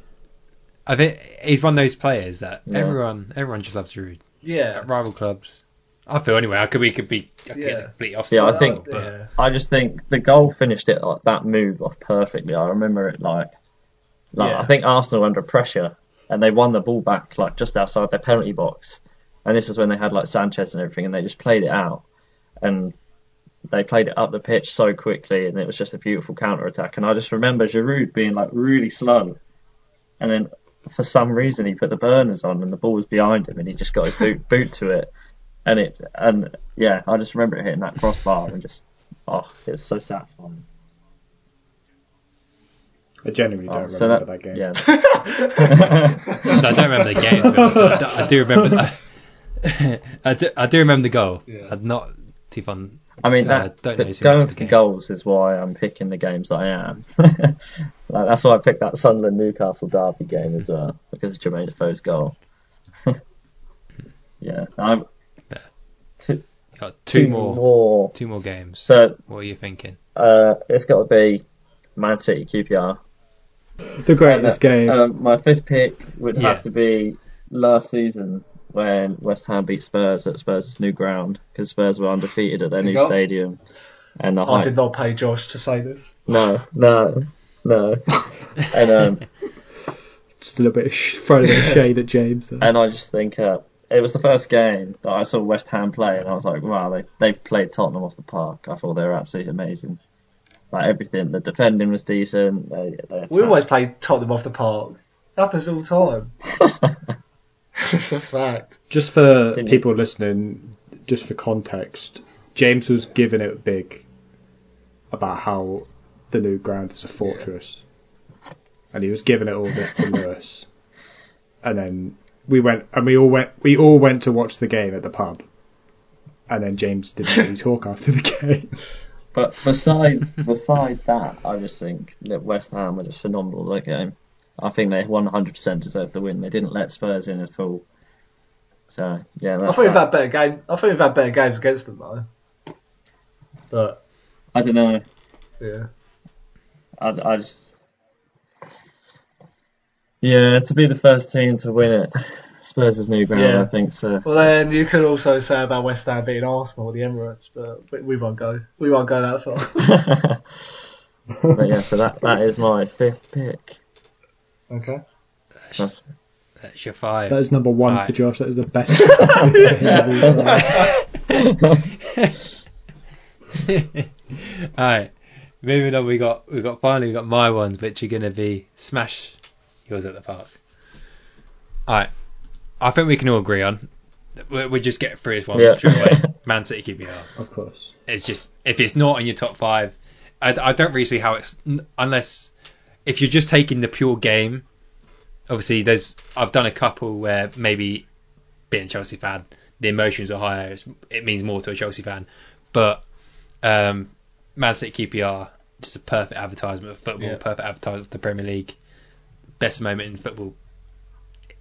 I think he's one of those players that Yeah. everyone everyone just loves Giroud yeah, at rival clubs. I feel anyway. I could be could be I could Yeah. get completely opposite. Yeah, I think- that, but yeah. I just think the goal finished it like that move off perfectly. I remember it like, like Yeah. I think Arsenal were under pressure and they won the ball back like just outside their penalty box, and this is when they had like Sanchez and everything, and they just played it out, and they played it up the pitch so quickly, and it was just a beautiful counter attack. And I just remember Giroud being like really slow, and then for some reason he put the burners on, and the ball was behind him, and he just got his boot boot to it, and it and yeah, I just remember it hitting that crossbar and just oh, it was so satisfying. I genuinely don't Oh, so remember that, that, game. yeah, I don't remember the game. to. I, do, I do remember. I do, I do remember the goal. Yeah. I'm not too fun. I mean Uh, that don't the, know going for the the game. goals is why I'm picking the games that I am. like, that's why I picked that Sunderland Newcastle derby game as well because of Jermaine Defoe's goal. yeah, I'm Yeah. two, Got two, more, two more games. So what are you thinking? uh, it's got to be Man City QPR. The greatest game. Um, my fifth pick would Yeah. have to be last season when West Ham beat Spurs at Spurs' new ground because Spurs were undefeated at their There new go. stadium. And the I hype, did not pay Josh to say this. no, no, no, and um, Just a little bit, of sh- throwing a bit of shade at James there. and I just think uh, it was the first game that I saw West Ham play, and I was like, wow, they they've played Tottenham off the park. I thought they were absolutely amazing. Like everything, the defending was decent. They, they We always play Tottenham off the park. That happens all the time. it's a fact. Just for Didn't people listening, just for context, James was giving it big about how the new ground is a fortress, and he was giving it all this to Lewis, and then we went and we all went we all went to watch the game at the pub, and then James didn't really talk after the game. But beside beside that, I just think that West Ham were just phenomenal that game. I think they 100% deserved the win. They didn't let Spurs in at all. So yeah, that, I think we've had better game. I think we've had better games against them though. But I don't know. yeah, I, I just yeah to be the first team to win it. Spurs' is new ground, Yeah. I think so. well then you could also say about West Ham beating Arsenal at the Emirates, but we- we won't go. We won't go that far. but yeah, so that that is my fifth pick. Okay. That's That's your five. That is number one Right. for Josh. That is the best. Alright. Moving on, we got we got finally we got my ones, which are gonna be smash yours at the park. Alright. I think we can all agree on. We we just get through this one Yeah. straight away. Man City QPR. of course. It's just if it's not in your top five, I, I don't really see how it's unless if you're just taking the pure game. Obviously, there's I've done a couple where maybe being a Chelsea fan, the emotions are higher. It's, it means more to a Chelsea fan, but um, Man City QPR just a perfect advertisement of football, Yeah. perfect advertisement of the Premier League, best moment in football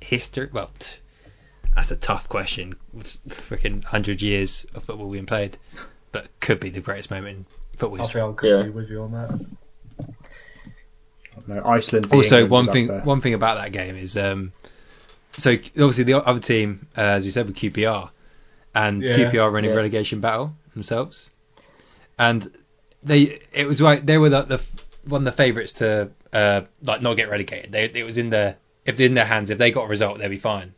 history. Well, t- that's a tough question. With freaking hundred years of football being played, but could be the greatest moment in football I history. I'll agree Yeah. with you on that. No, Iceland. Also, England one thing one thing about that game is um, so obviously the other team, uh, as you said, with QPR, and Yeah, QPR running yeah. relegation battle themselves, and they it was like they were the, the one of the favourites to uh, like not get relegated. They it was in their if in their hands if they got a result they'd be fine.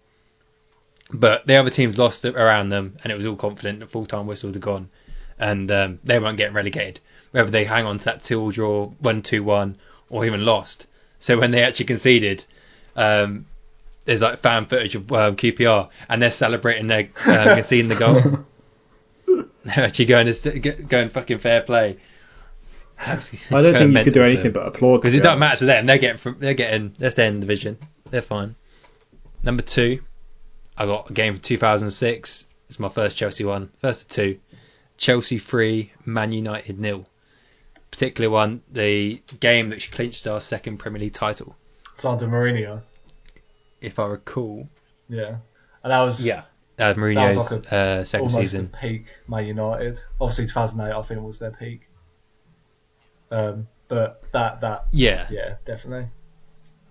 But the other teams lost around them, and it was all confident. The full time whistles had gone, and um, they weren't getting relegated. Whether they hang on to that two draw, one two one, or even lost. So when they actually conceded, um, there's like fan footage of um, QPR, and they're celebrating their um, conceding the goal. they're actually going to st- going fucking fair play. I don't think you could do anything but applaud. because it doesn't matter to them. They're getting from they're getting they're staying in the division. They're fine. Number two, I got a game from 2006. It's my first Chelsea one. First of two. Chelsea three, Man United nil. Particular one, the game that clinched our second Premier League title, It's under Mourinho. if I recall. Yeah, and that was Uh, Mourinho's That was like uh, second almost season. the peak Man United. Obviously, 2008 I think was their peak. Um, but that that Yeah. yeah definitely.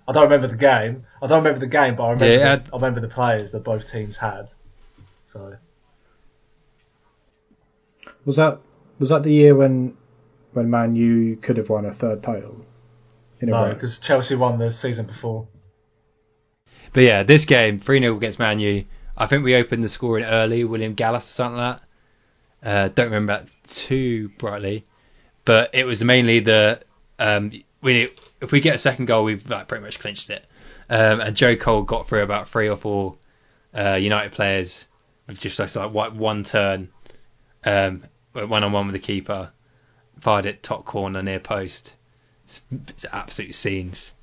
I don't remember the game. I don't remember the game, but I remember Yeah, the, had- I remember the players that both teams had. So Was that was that the year when when Man U could have won a third title? In a no, row? because Chelsea won the season before. But yeah, this game, 3 0 against Man U. I think we opened the scoring early, William Gallas or something like that. Uh, don't remember that too brightly. But it was mainly the. Um, we, if we get a second goal, we've like, pretty much clinched it. Um, and Joe Cole got through about three or four uh, United players with just like, like one- one turn, um, one on one with the keeper, fired it top corner near post. It's, it's absolute scenes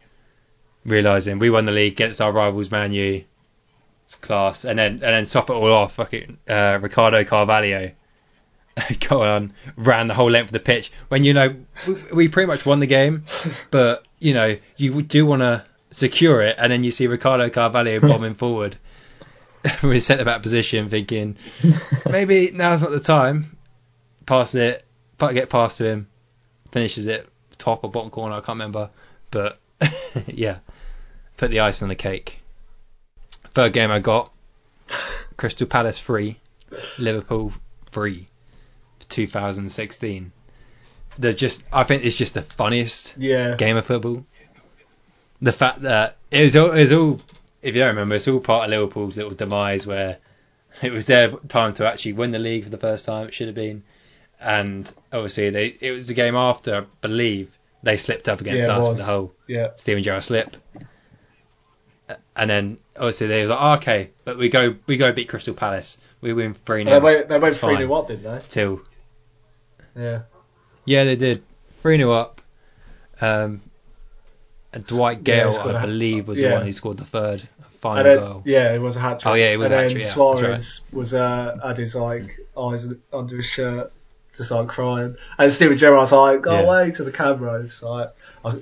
realizing we won the league against our rivals Man U. It's class, and then and then top it all off, fucking uh, Ricardo Carvalho go on ran the whole length of the pitch when you know we, we pretty much won the game, but you know you do want to secure it, and then you see Ricardo Carvalho bombing forward with his centre back position, thinking maybe now's not the time. Pass it, get past to him, finishes it top or bottom corner, I can't remember, but yeah, put the ice on the cake. Third game I got Crystal Palace three, Liverpool three, 2016. They're just, I think it's just the funniest Yeah, game of football. The fact that it was all, it was all, if you don't remember, it's all part of Liverpool's little demise where it was their time to actually win the league for the first time. It should have been, and obviously they, it was the game after, I believe, they slipped up against Yeah, it us with the whole yeah. Steven Gerrard slip. and then obviously they was like, oh, okay, but we go we go beat Crystal Palace. We win three They 0 went, they went 3 fine. 0 up, didn't they? till Yeah. yeah they did three 0 up. Um, and Dwight Gayle, he scored I a- believe, was yeah. the one who scored the third final then, goal. yeah, it was a hat trick. Oh, yeah, it was and a then hat-trick, yeah, Suarez that's was uh, had his like eyes under his shirt, just like crying. And Steven Gerrard's like, "Go Yeah. away" to the camera. It's like, I,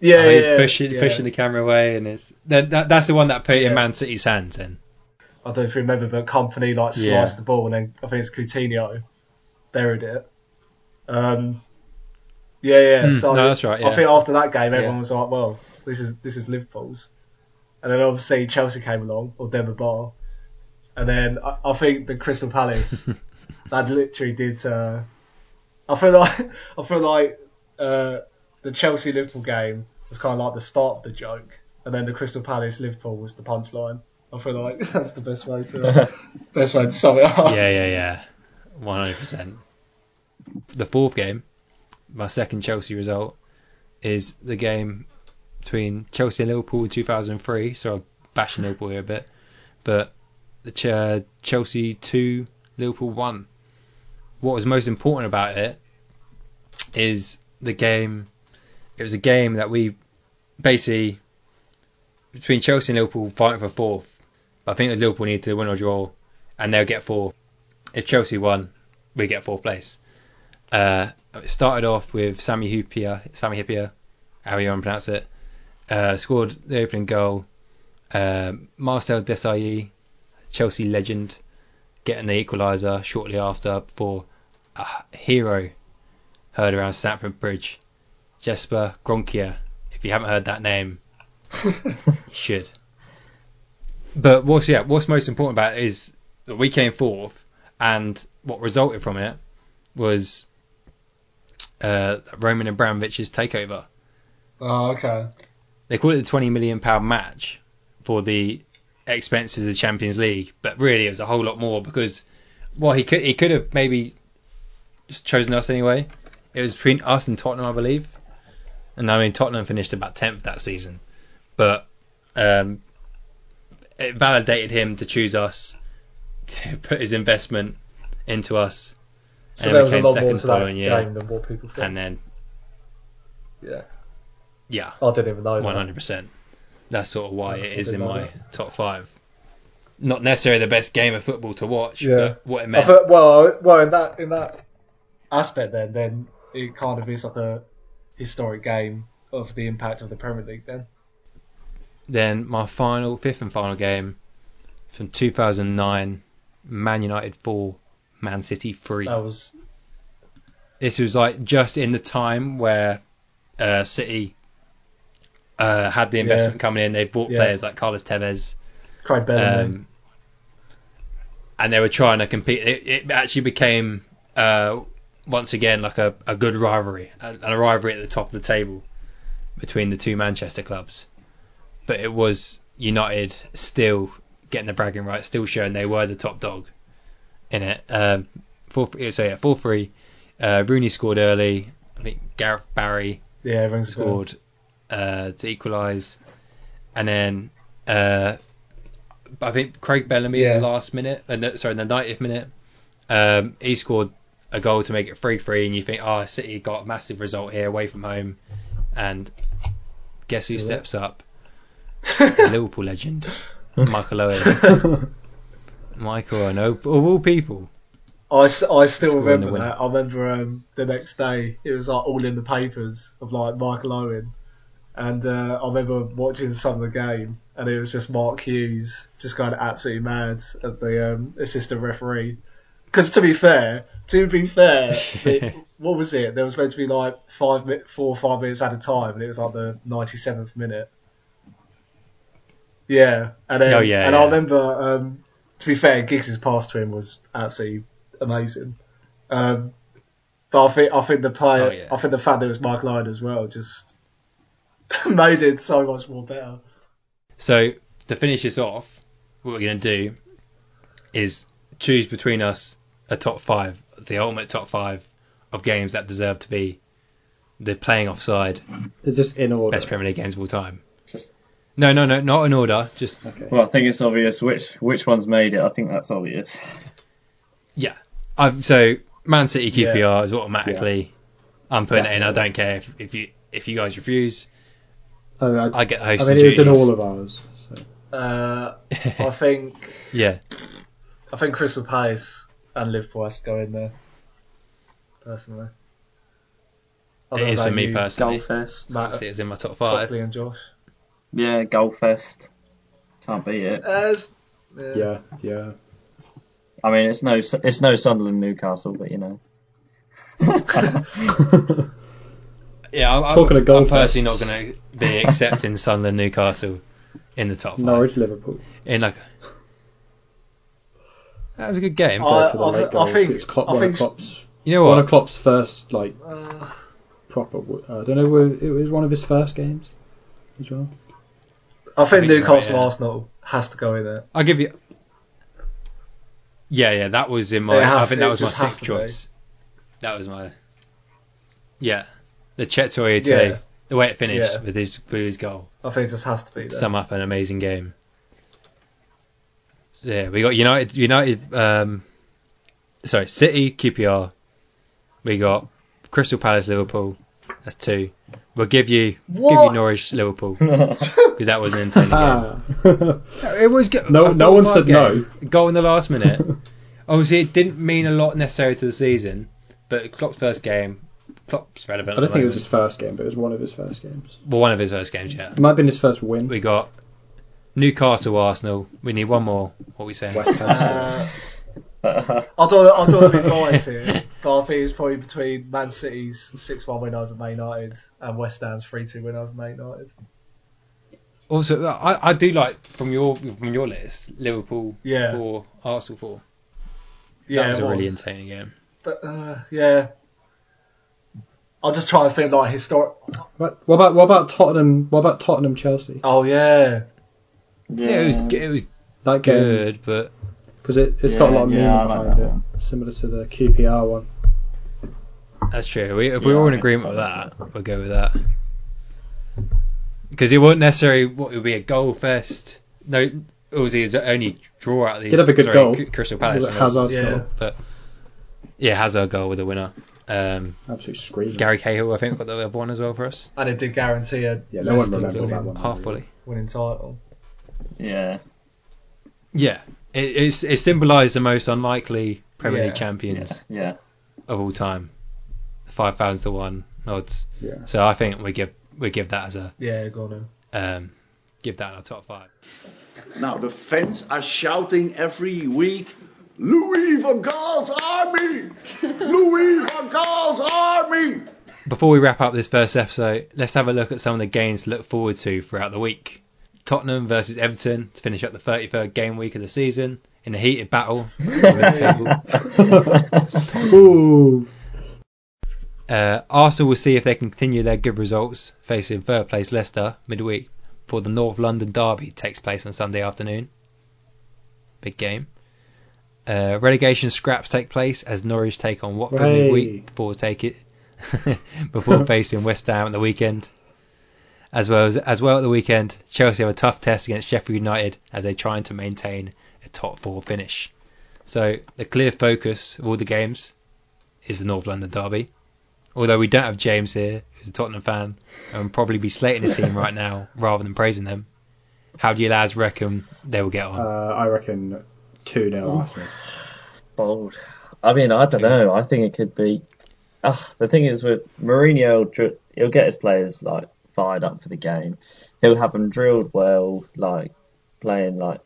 yeah, Oh, he's yeah, pushing yeah. pushing the camera away, and it's that, that that's the one that put it in Man City's hands. Then I don't know if you remember, but Kompany like sliced the ball, and then I think it's Coutinho buried it. Um, yeah, yeah. Mm, so no, that's right, I think after that game, everyone was like, "Well, this is this is Liverpool's," and then obviously Chelsea came along or Demba Ba, and then I, I think the Crystal Palace that literally did. Uh, I feel like I feel like uh, the Chelsea Liverpool game was kind of like the start of the joke, and then the Crystal Palace Liverpool was the punchline. I feel like that's the best way to best way to sum it up. yeah, yeah, yeah, one hundred percent. The fourth game, my second Chelsea result, is the game between Chelsea and Liverpool in 2003. So I'm bashing Liverpool here a bit, but the Ch- Chelsea two, Liverpool won. What was most important about it is the game. It was a game that we basically between Chelsea and Liverpool fighting for fourth. I think that Liverpool need to win or draw, and they'll get fourth. If Chelsea won, we get fourth place. Uh, it started off with Sammy Hupia, Sammy Hippier, how you want to pronounce it, uh, scored the opening goal. Uh, Marcel Desailly, Chelsea legend, getting the equaliser shortly after for a hero heard around Stamford Bridge, Jesper Grønkjær. If you haven't heard that name, you should. But what's yeah, what's most important about it is that we came fourth, and what resulted from it was uh, Roman Abramovich's takeover. Oh, okay. They call it the twenty million pound match for the expenses of the Champions League, but really it was a whole lot more because well he could he could have maybe just chosen us anyway. It was between us and Tottenham, I believe, and I mean Tottenham finished about tenth that season, but um, it validated him to choose us, to put his investment into us, So and there was a lot second more to that following year, game than what people think. and then yeah, yeah, I didn't even know. that. One hundred percent. That's sort of why Yeah, it I is in my that. top five. Not necessarily the best game of football to watch, Yeah. but what it meant. thought, well, well, in that in that aspect, then then it kind of is like a historic game of the impact of the Premier League. Then Then my final, fifth and final game from 2009, Man United four, Man City three. that was This was like just in the time where uh, City uh, had the investment coming in. They bought Yeah. players like Carlos Tevez. Craig Bellamy. um, and they were trying to compete. It, it actually became uh, once again like a, a good rivalry, and a rivalry at the top of the table between the two Manchester clubs. But it was United still getting the bragging rights, still showing they were the top dog in it. Um, four, so yeah, four three. Uh, Rooney scored early. I think Gareth Barry yeah, scored uh, to equalise, and then uh, I think Craig Bellamy Yeah. in the last minute, uh, sorry, in the 90th minute, um, he scored a goal to make it 3-3, and you think, oh, City got a massive result here away from home, and guess who Yeah. steps up? Liverpool legend, Michael Owen. Michael Owen, of all people. I, I still remember that. I remember um, the next day it was like all in the papers of like Michael Owen, and uh, I remember watching some of the game and it was just Mark Hughes just going absolutely mad at the um, assistant referee. Because to be fair, to be fair, the, what was it? There was meant to be like five, four or five minutes at a time, and it was like the ninety seventh minute. Yeah, and then, Oh, yeah, and yeah. I remember. Um, to be fair, Giggs' pass to him was absolutely amazing. Um, but I think I think the player, Oh, yeah. I think the fact that it was Mark Lyon as well, just made it so much more better. So to finish this off, what we're going to do is choose between us a top five, the ultimate top five of games that deserve to be the playing offside It's just in order. best Premier League games of all time. Just No, no, no, not in order. Just Okay. Well, I think it's obvious which which one's made it. I think that's obvious. yeah. I've, so Man City QPR Yeah. is automatically. I'm putting it in. I don't care if, if you if you guys refuse. I, mean, I, I get the I hosting mean, it was in all of ours. So. Uh, I think yeah, I think Crystal Palace and Liverpool has to go in there. Personally, I it don't is know for me you, personally. Goalfest. Matt, Obviously, it's in my top five. Copley and Josh. Yeah, Goalfest. Can't beat it. Uh, yeah. Yeah, yeah. I mean, it's no it's no Sunderland Newcastle, but you know. Yeah, I, Talking I, of goal I'm personally not going to be accepting Sunderland Newcastle in the top five. Norwich, Liverpool. In like, that was a good game. I- for the I late I goals. think- it's Klopp, I one think of Klopp's you know what? one of? Klopp's first like Uh, proper. I don't know. whether It was one of his first games as well. I think think you're right, Newcastle yeah. Arsenal has to go in there. I'll give you. Yeah, yeah, that was in my. Has- I think that was my sixth to be. choice. That was my. Yeah, the Cheick Tioté, Yeah. the way it finished Yeah. with his with his goal, I think it just has to be there. sum up an amazing game. So, yeah, we got United, United, um, sorry, City, QPR. We got Crystal Palace, Liverpool. That's two. We'll give you give you Norwich, Liverpool because that was an entertaining game. Ah. It was good. No- a no one four-five said no. game. Goal in the last minute. Obviously, it didn't mean a lot necessarily to the season, but Klopp's first game, Klopp's relevant. I don't at the think it was his first game, but it was one of his first games. well, one of his first games. Yeah, It might have been his first win. we got Newcastle, Arsenal. We need one more. What are we saying? West Ham. Uh, I don't, I don't want biased here, but I think it's probably between Man City's 6 1 win over Man United and West Ham's 3 2 win over Man United. Also, I, I do like from your from your list Liverpool Yeah. four, Arsenal four. Yeah, that was it a really insane game. But, uh, yeah. I'll just try and think like historic. What, what about what about Tottenham? What about Tottenham Chelsea? Oh, yeah. Yeah, it was it was That game good, but because it, it's got a lot of meaning I like behind that it, similar to the QPR one. That's true. We, if Yeah, we're all in agreement with think that, we'll go with that. Because it wasn't necessarily what would be a goal fest. No, it was his only draw out of these. Did have a good sorry, goal. C- Crystal Was Palace. it and Hazard's Yeah. goal? But yeah, Hazard goal with the winner. Um, Absolute screamer. Gary Cahill, I think, got the other one as well for us. And it did guarantee a Yeah, no one remembers that one. Half volley. winning title. Yeah. Yeah, it, it's, it symbolised the most unlikely Premier Yeah. League champions Yeah. of all time. Five thousand to one odds. Yeah. So I think we give we give that as a Yeah, go on um, give that in our top five. Now the fans are shouting every week, Louis van Gaal's army! Louis van Gaal's army! Before we wrap up this first episode, let's have a look at some of the games to look forward to throughout the week. Tottenham versus Everton to finish up the 33rd game week of the season in a heated battle. for the table. Uh, Arsenal will see if they can continue their good results, facing third place Leicester midweek before the North London derby takes place on Sunday afternoon. Big game. Uh, relegation scraps take place as Norwich take on Watford midweek before take it before facing West Ham at the weekend. As well as as well at the weekend, Chelsea have a tough test against Sheffield United as they're trying to maintain a top four finish. So the clear focus of all the games is the North London derby. Although we don't have James here, who's a Tottenham fan, and will probably be slating his team right now rather than praising them. How do you lads reckon they will get on? Uh, I reckon 2 0 Arsenal. Bold. I mean, I don't know. I think it could be. Ah, the thing is with Mourinho, he'll get his players like fired up for the game. He'll have them drilled well, like playing like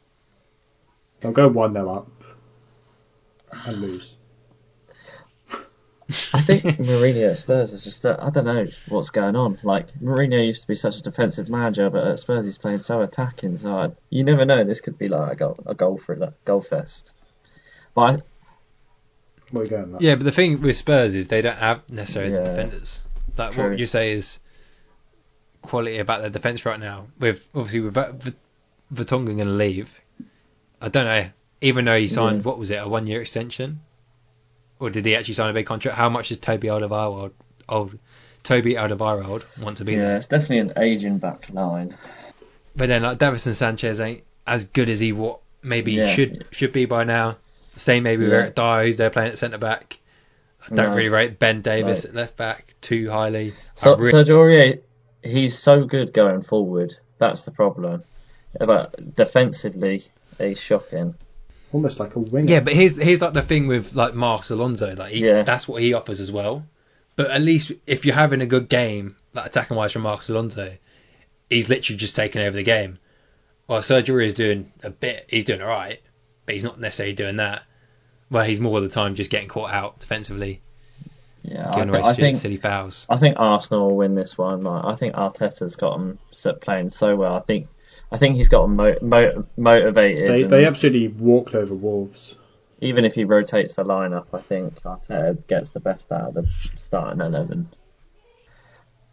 They'll go 1 0 up and lose. I think Mourinho at Spurs is just, uh, I don't know what's going on. Like, Mourinho used to be such a defensive manager, but at Spurs he's playing so attacking. So I, you never know. This could be like a goal, a goal for that goal fest. But I, What are you going at? yeah, but the thing with Spurs is they don't have necessarily the defenders. Like True. what you say is quality about their defence right now. With obviously with V- V- Vertonghen going to leave, I don't know. Even though he signed what was it a one year extension, or did he actually sign a big contract? How much does Toby Alderweireld, old Toby Alderweireld want to be yeah, there? Yeah, it's definitely an aging back line. But then like Davinson Sanchez ain't as good as he what maybe Yeah. should should be by now. Same maybe with Yeah. Eric Dier, who's there playing at centre back. I don't No. really rate Ben Davies Right. at left back too highly. So, I re- Sergio Aurier, he's so good going forward. That's the problem. But defensively, he's shocking. Almost like a winger. Yeah, but here's here's like the thing with like Marcos Alonso, like he, Yeah. that's what he offers as well. But at least if you're having a good game, like attacking wise from Marcos Alonso, he's literally just taking over the game. While Sergio is doing a bit, he's doing alright, but he's not necessarily doing that. Well, he's more of the time just getting caught out defensively, Yeah, I, giving thi- away I think silly fouls. I think Arsenal will win this one. Like, I think Arteta's got them playing so well. I think I think he's got mo- mo- motivated. They, they absolutely walked over Wolves. even if he rotates the lineup, I think Arteta gets the best out of the starting eleven.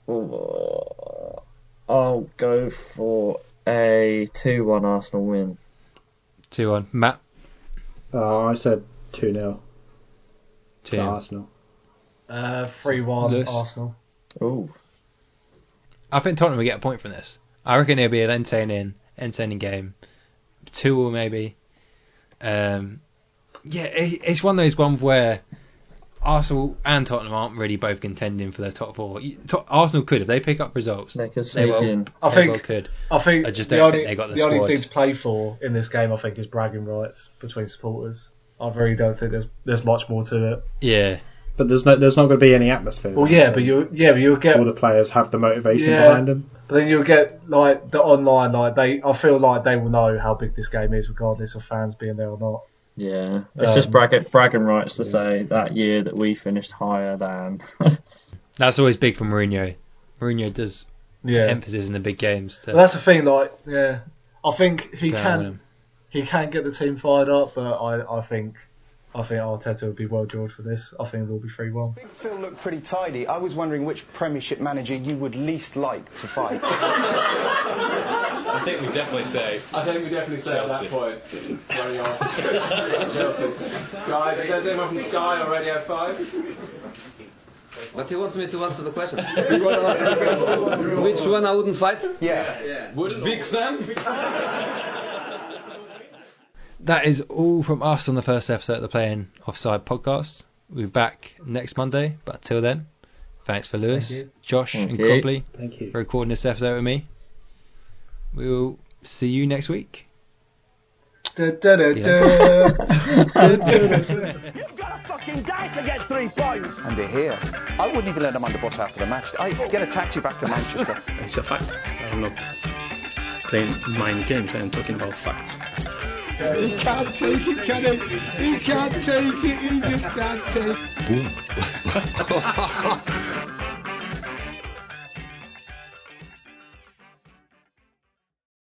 Ooh, I'll go for a two-one Arsenal win. Two-one, Matt. Uh, I said 2 0 Two. to Arsenal. Uh, 3 1 Lewis? Arsenal. Ooh, I think Tottenham will get a point from this. I reckon it'll be an entertaining, entertaining game. Two or maybe. Um, yeah, it, it's one of those ones where Arsenal and Tottenham aren't really both contending for their top four. You- To- Arsenal could if they pick up results. they could They will. in. I they think well could. I think I just the don't only think they got the the only thing to play for in this game, I think, is bragging rights between supporters. I really don't think there's there's much more to it. Yeah, But there's no, there's not going to be any atmosphere. Well, there, yeah, so but you yeah, but you'll get all the players have the motivation Yeah. behind them. But then you'll get like the online, like they. I feel like they will know how big this game is, regardless of fans being there or not. Yeah, it's just Um, bragging, bragging rights to say that year that we finished higher than. that's always big for Mourinho. Mourinho does Yeah, emphasis in the big games. To but that's the thing. Like, yeah, I think he go can win 'em. he can get the team fired up, but I I think I think Arteta will be well judged for this. I think it will be three one. Phil looked pretty tidy. I was wondering which Premiership manager you would least like to fight. I think we definitely say. I think we definitely say at that Chelsea. point when he asked Chelsea. Guys, if there's anyone from Sky or Radio 5, But he wants me to answer the question. Which one I wouldn't fight? yeah. Yeah. Wouldn't it? Big Sam? That is all from us on the first episode of the Playing Offside podcast. We'll be back next Monday, but until then, thanks for Lewis, Thank. Josh, Thank and you. Crobley Thank you. for recording this episode with me. We'll see you next week. You've got to fucking die to get three points. and they're here. I wouldn't even let them on the bus after the match. I get a taxi back to Manchester. It's a fact. I'm not playing mind games. I'm talking about facts. He can't take it, can he? He can't take it. He just can't take it.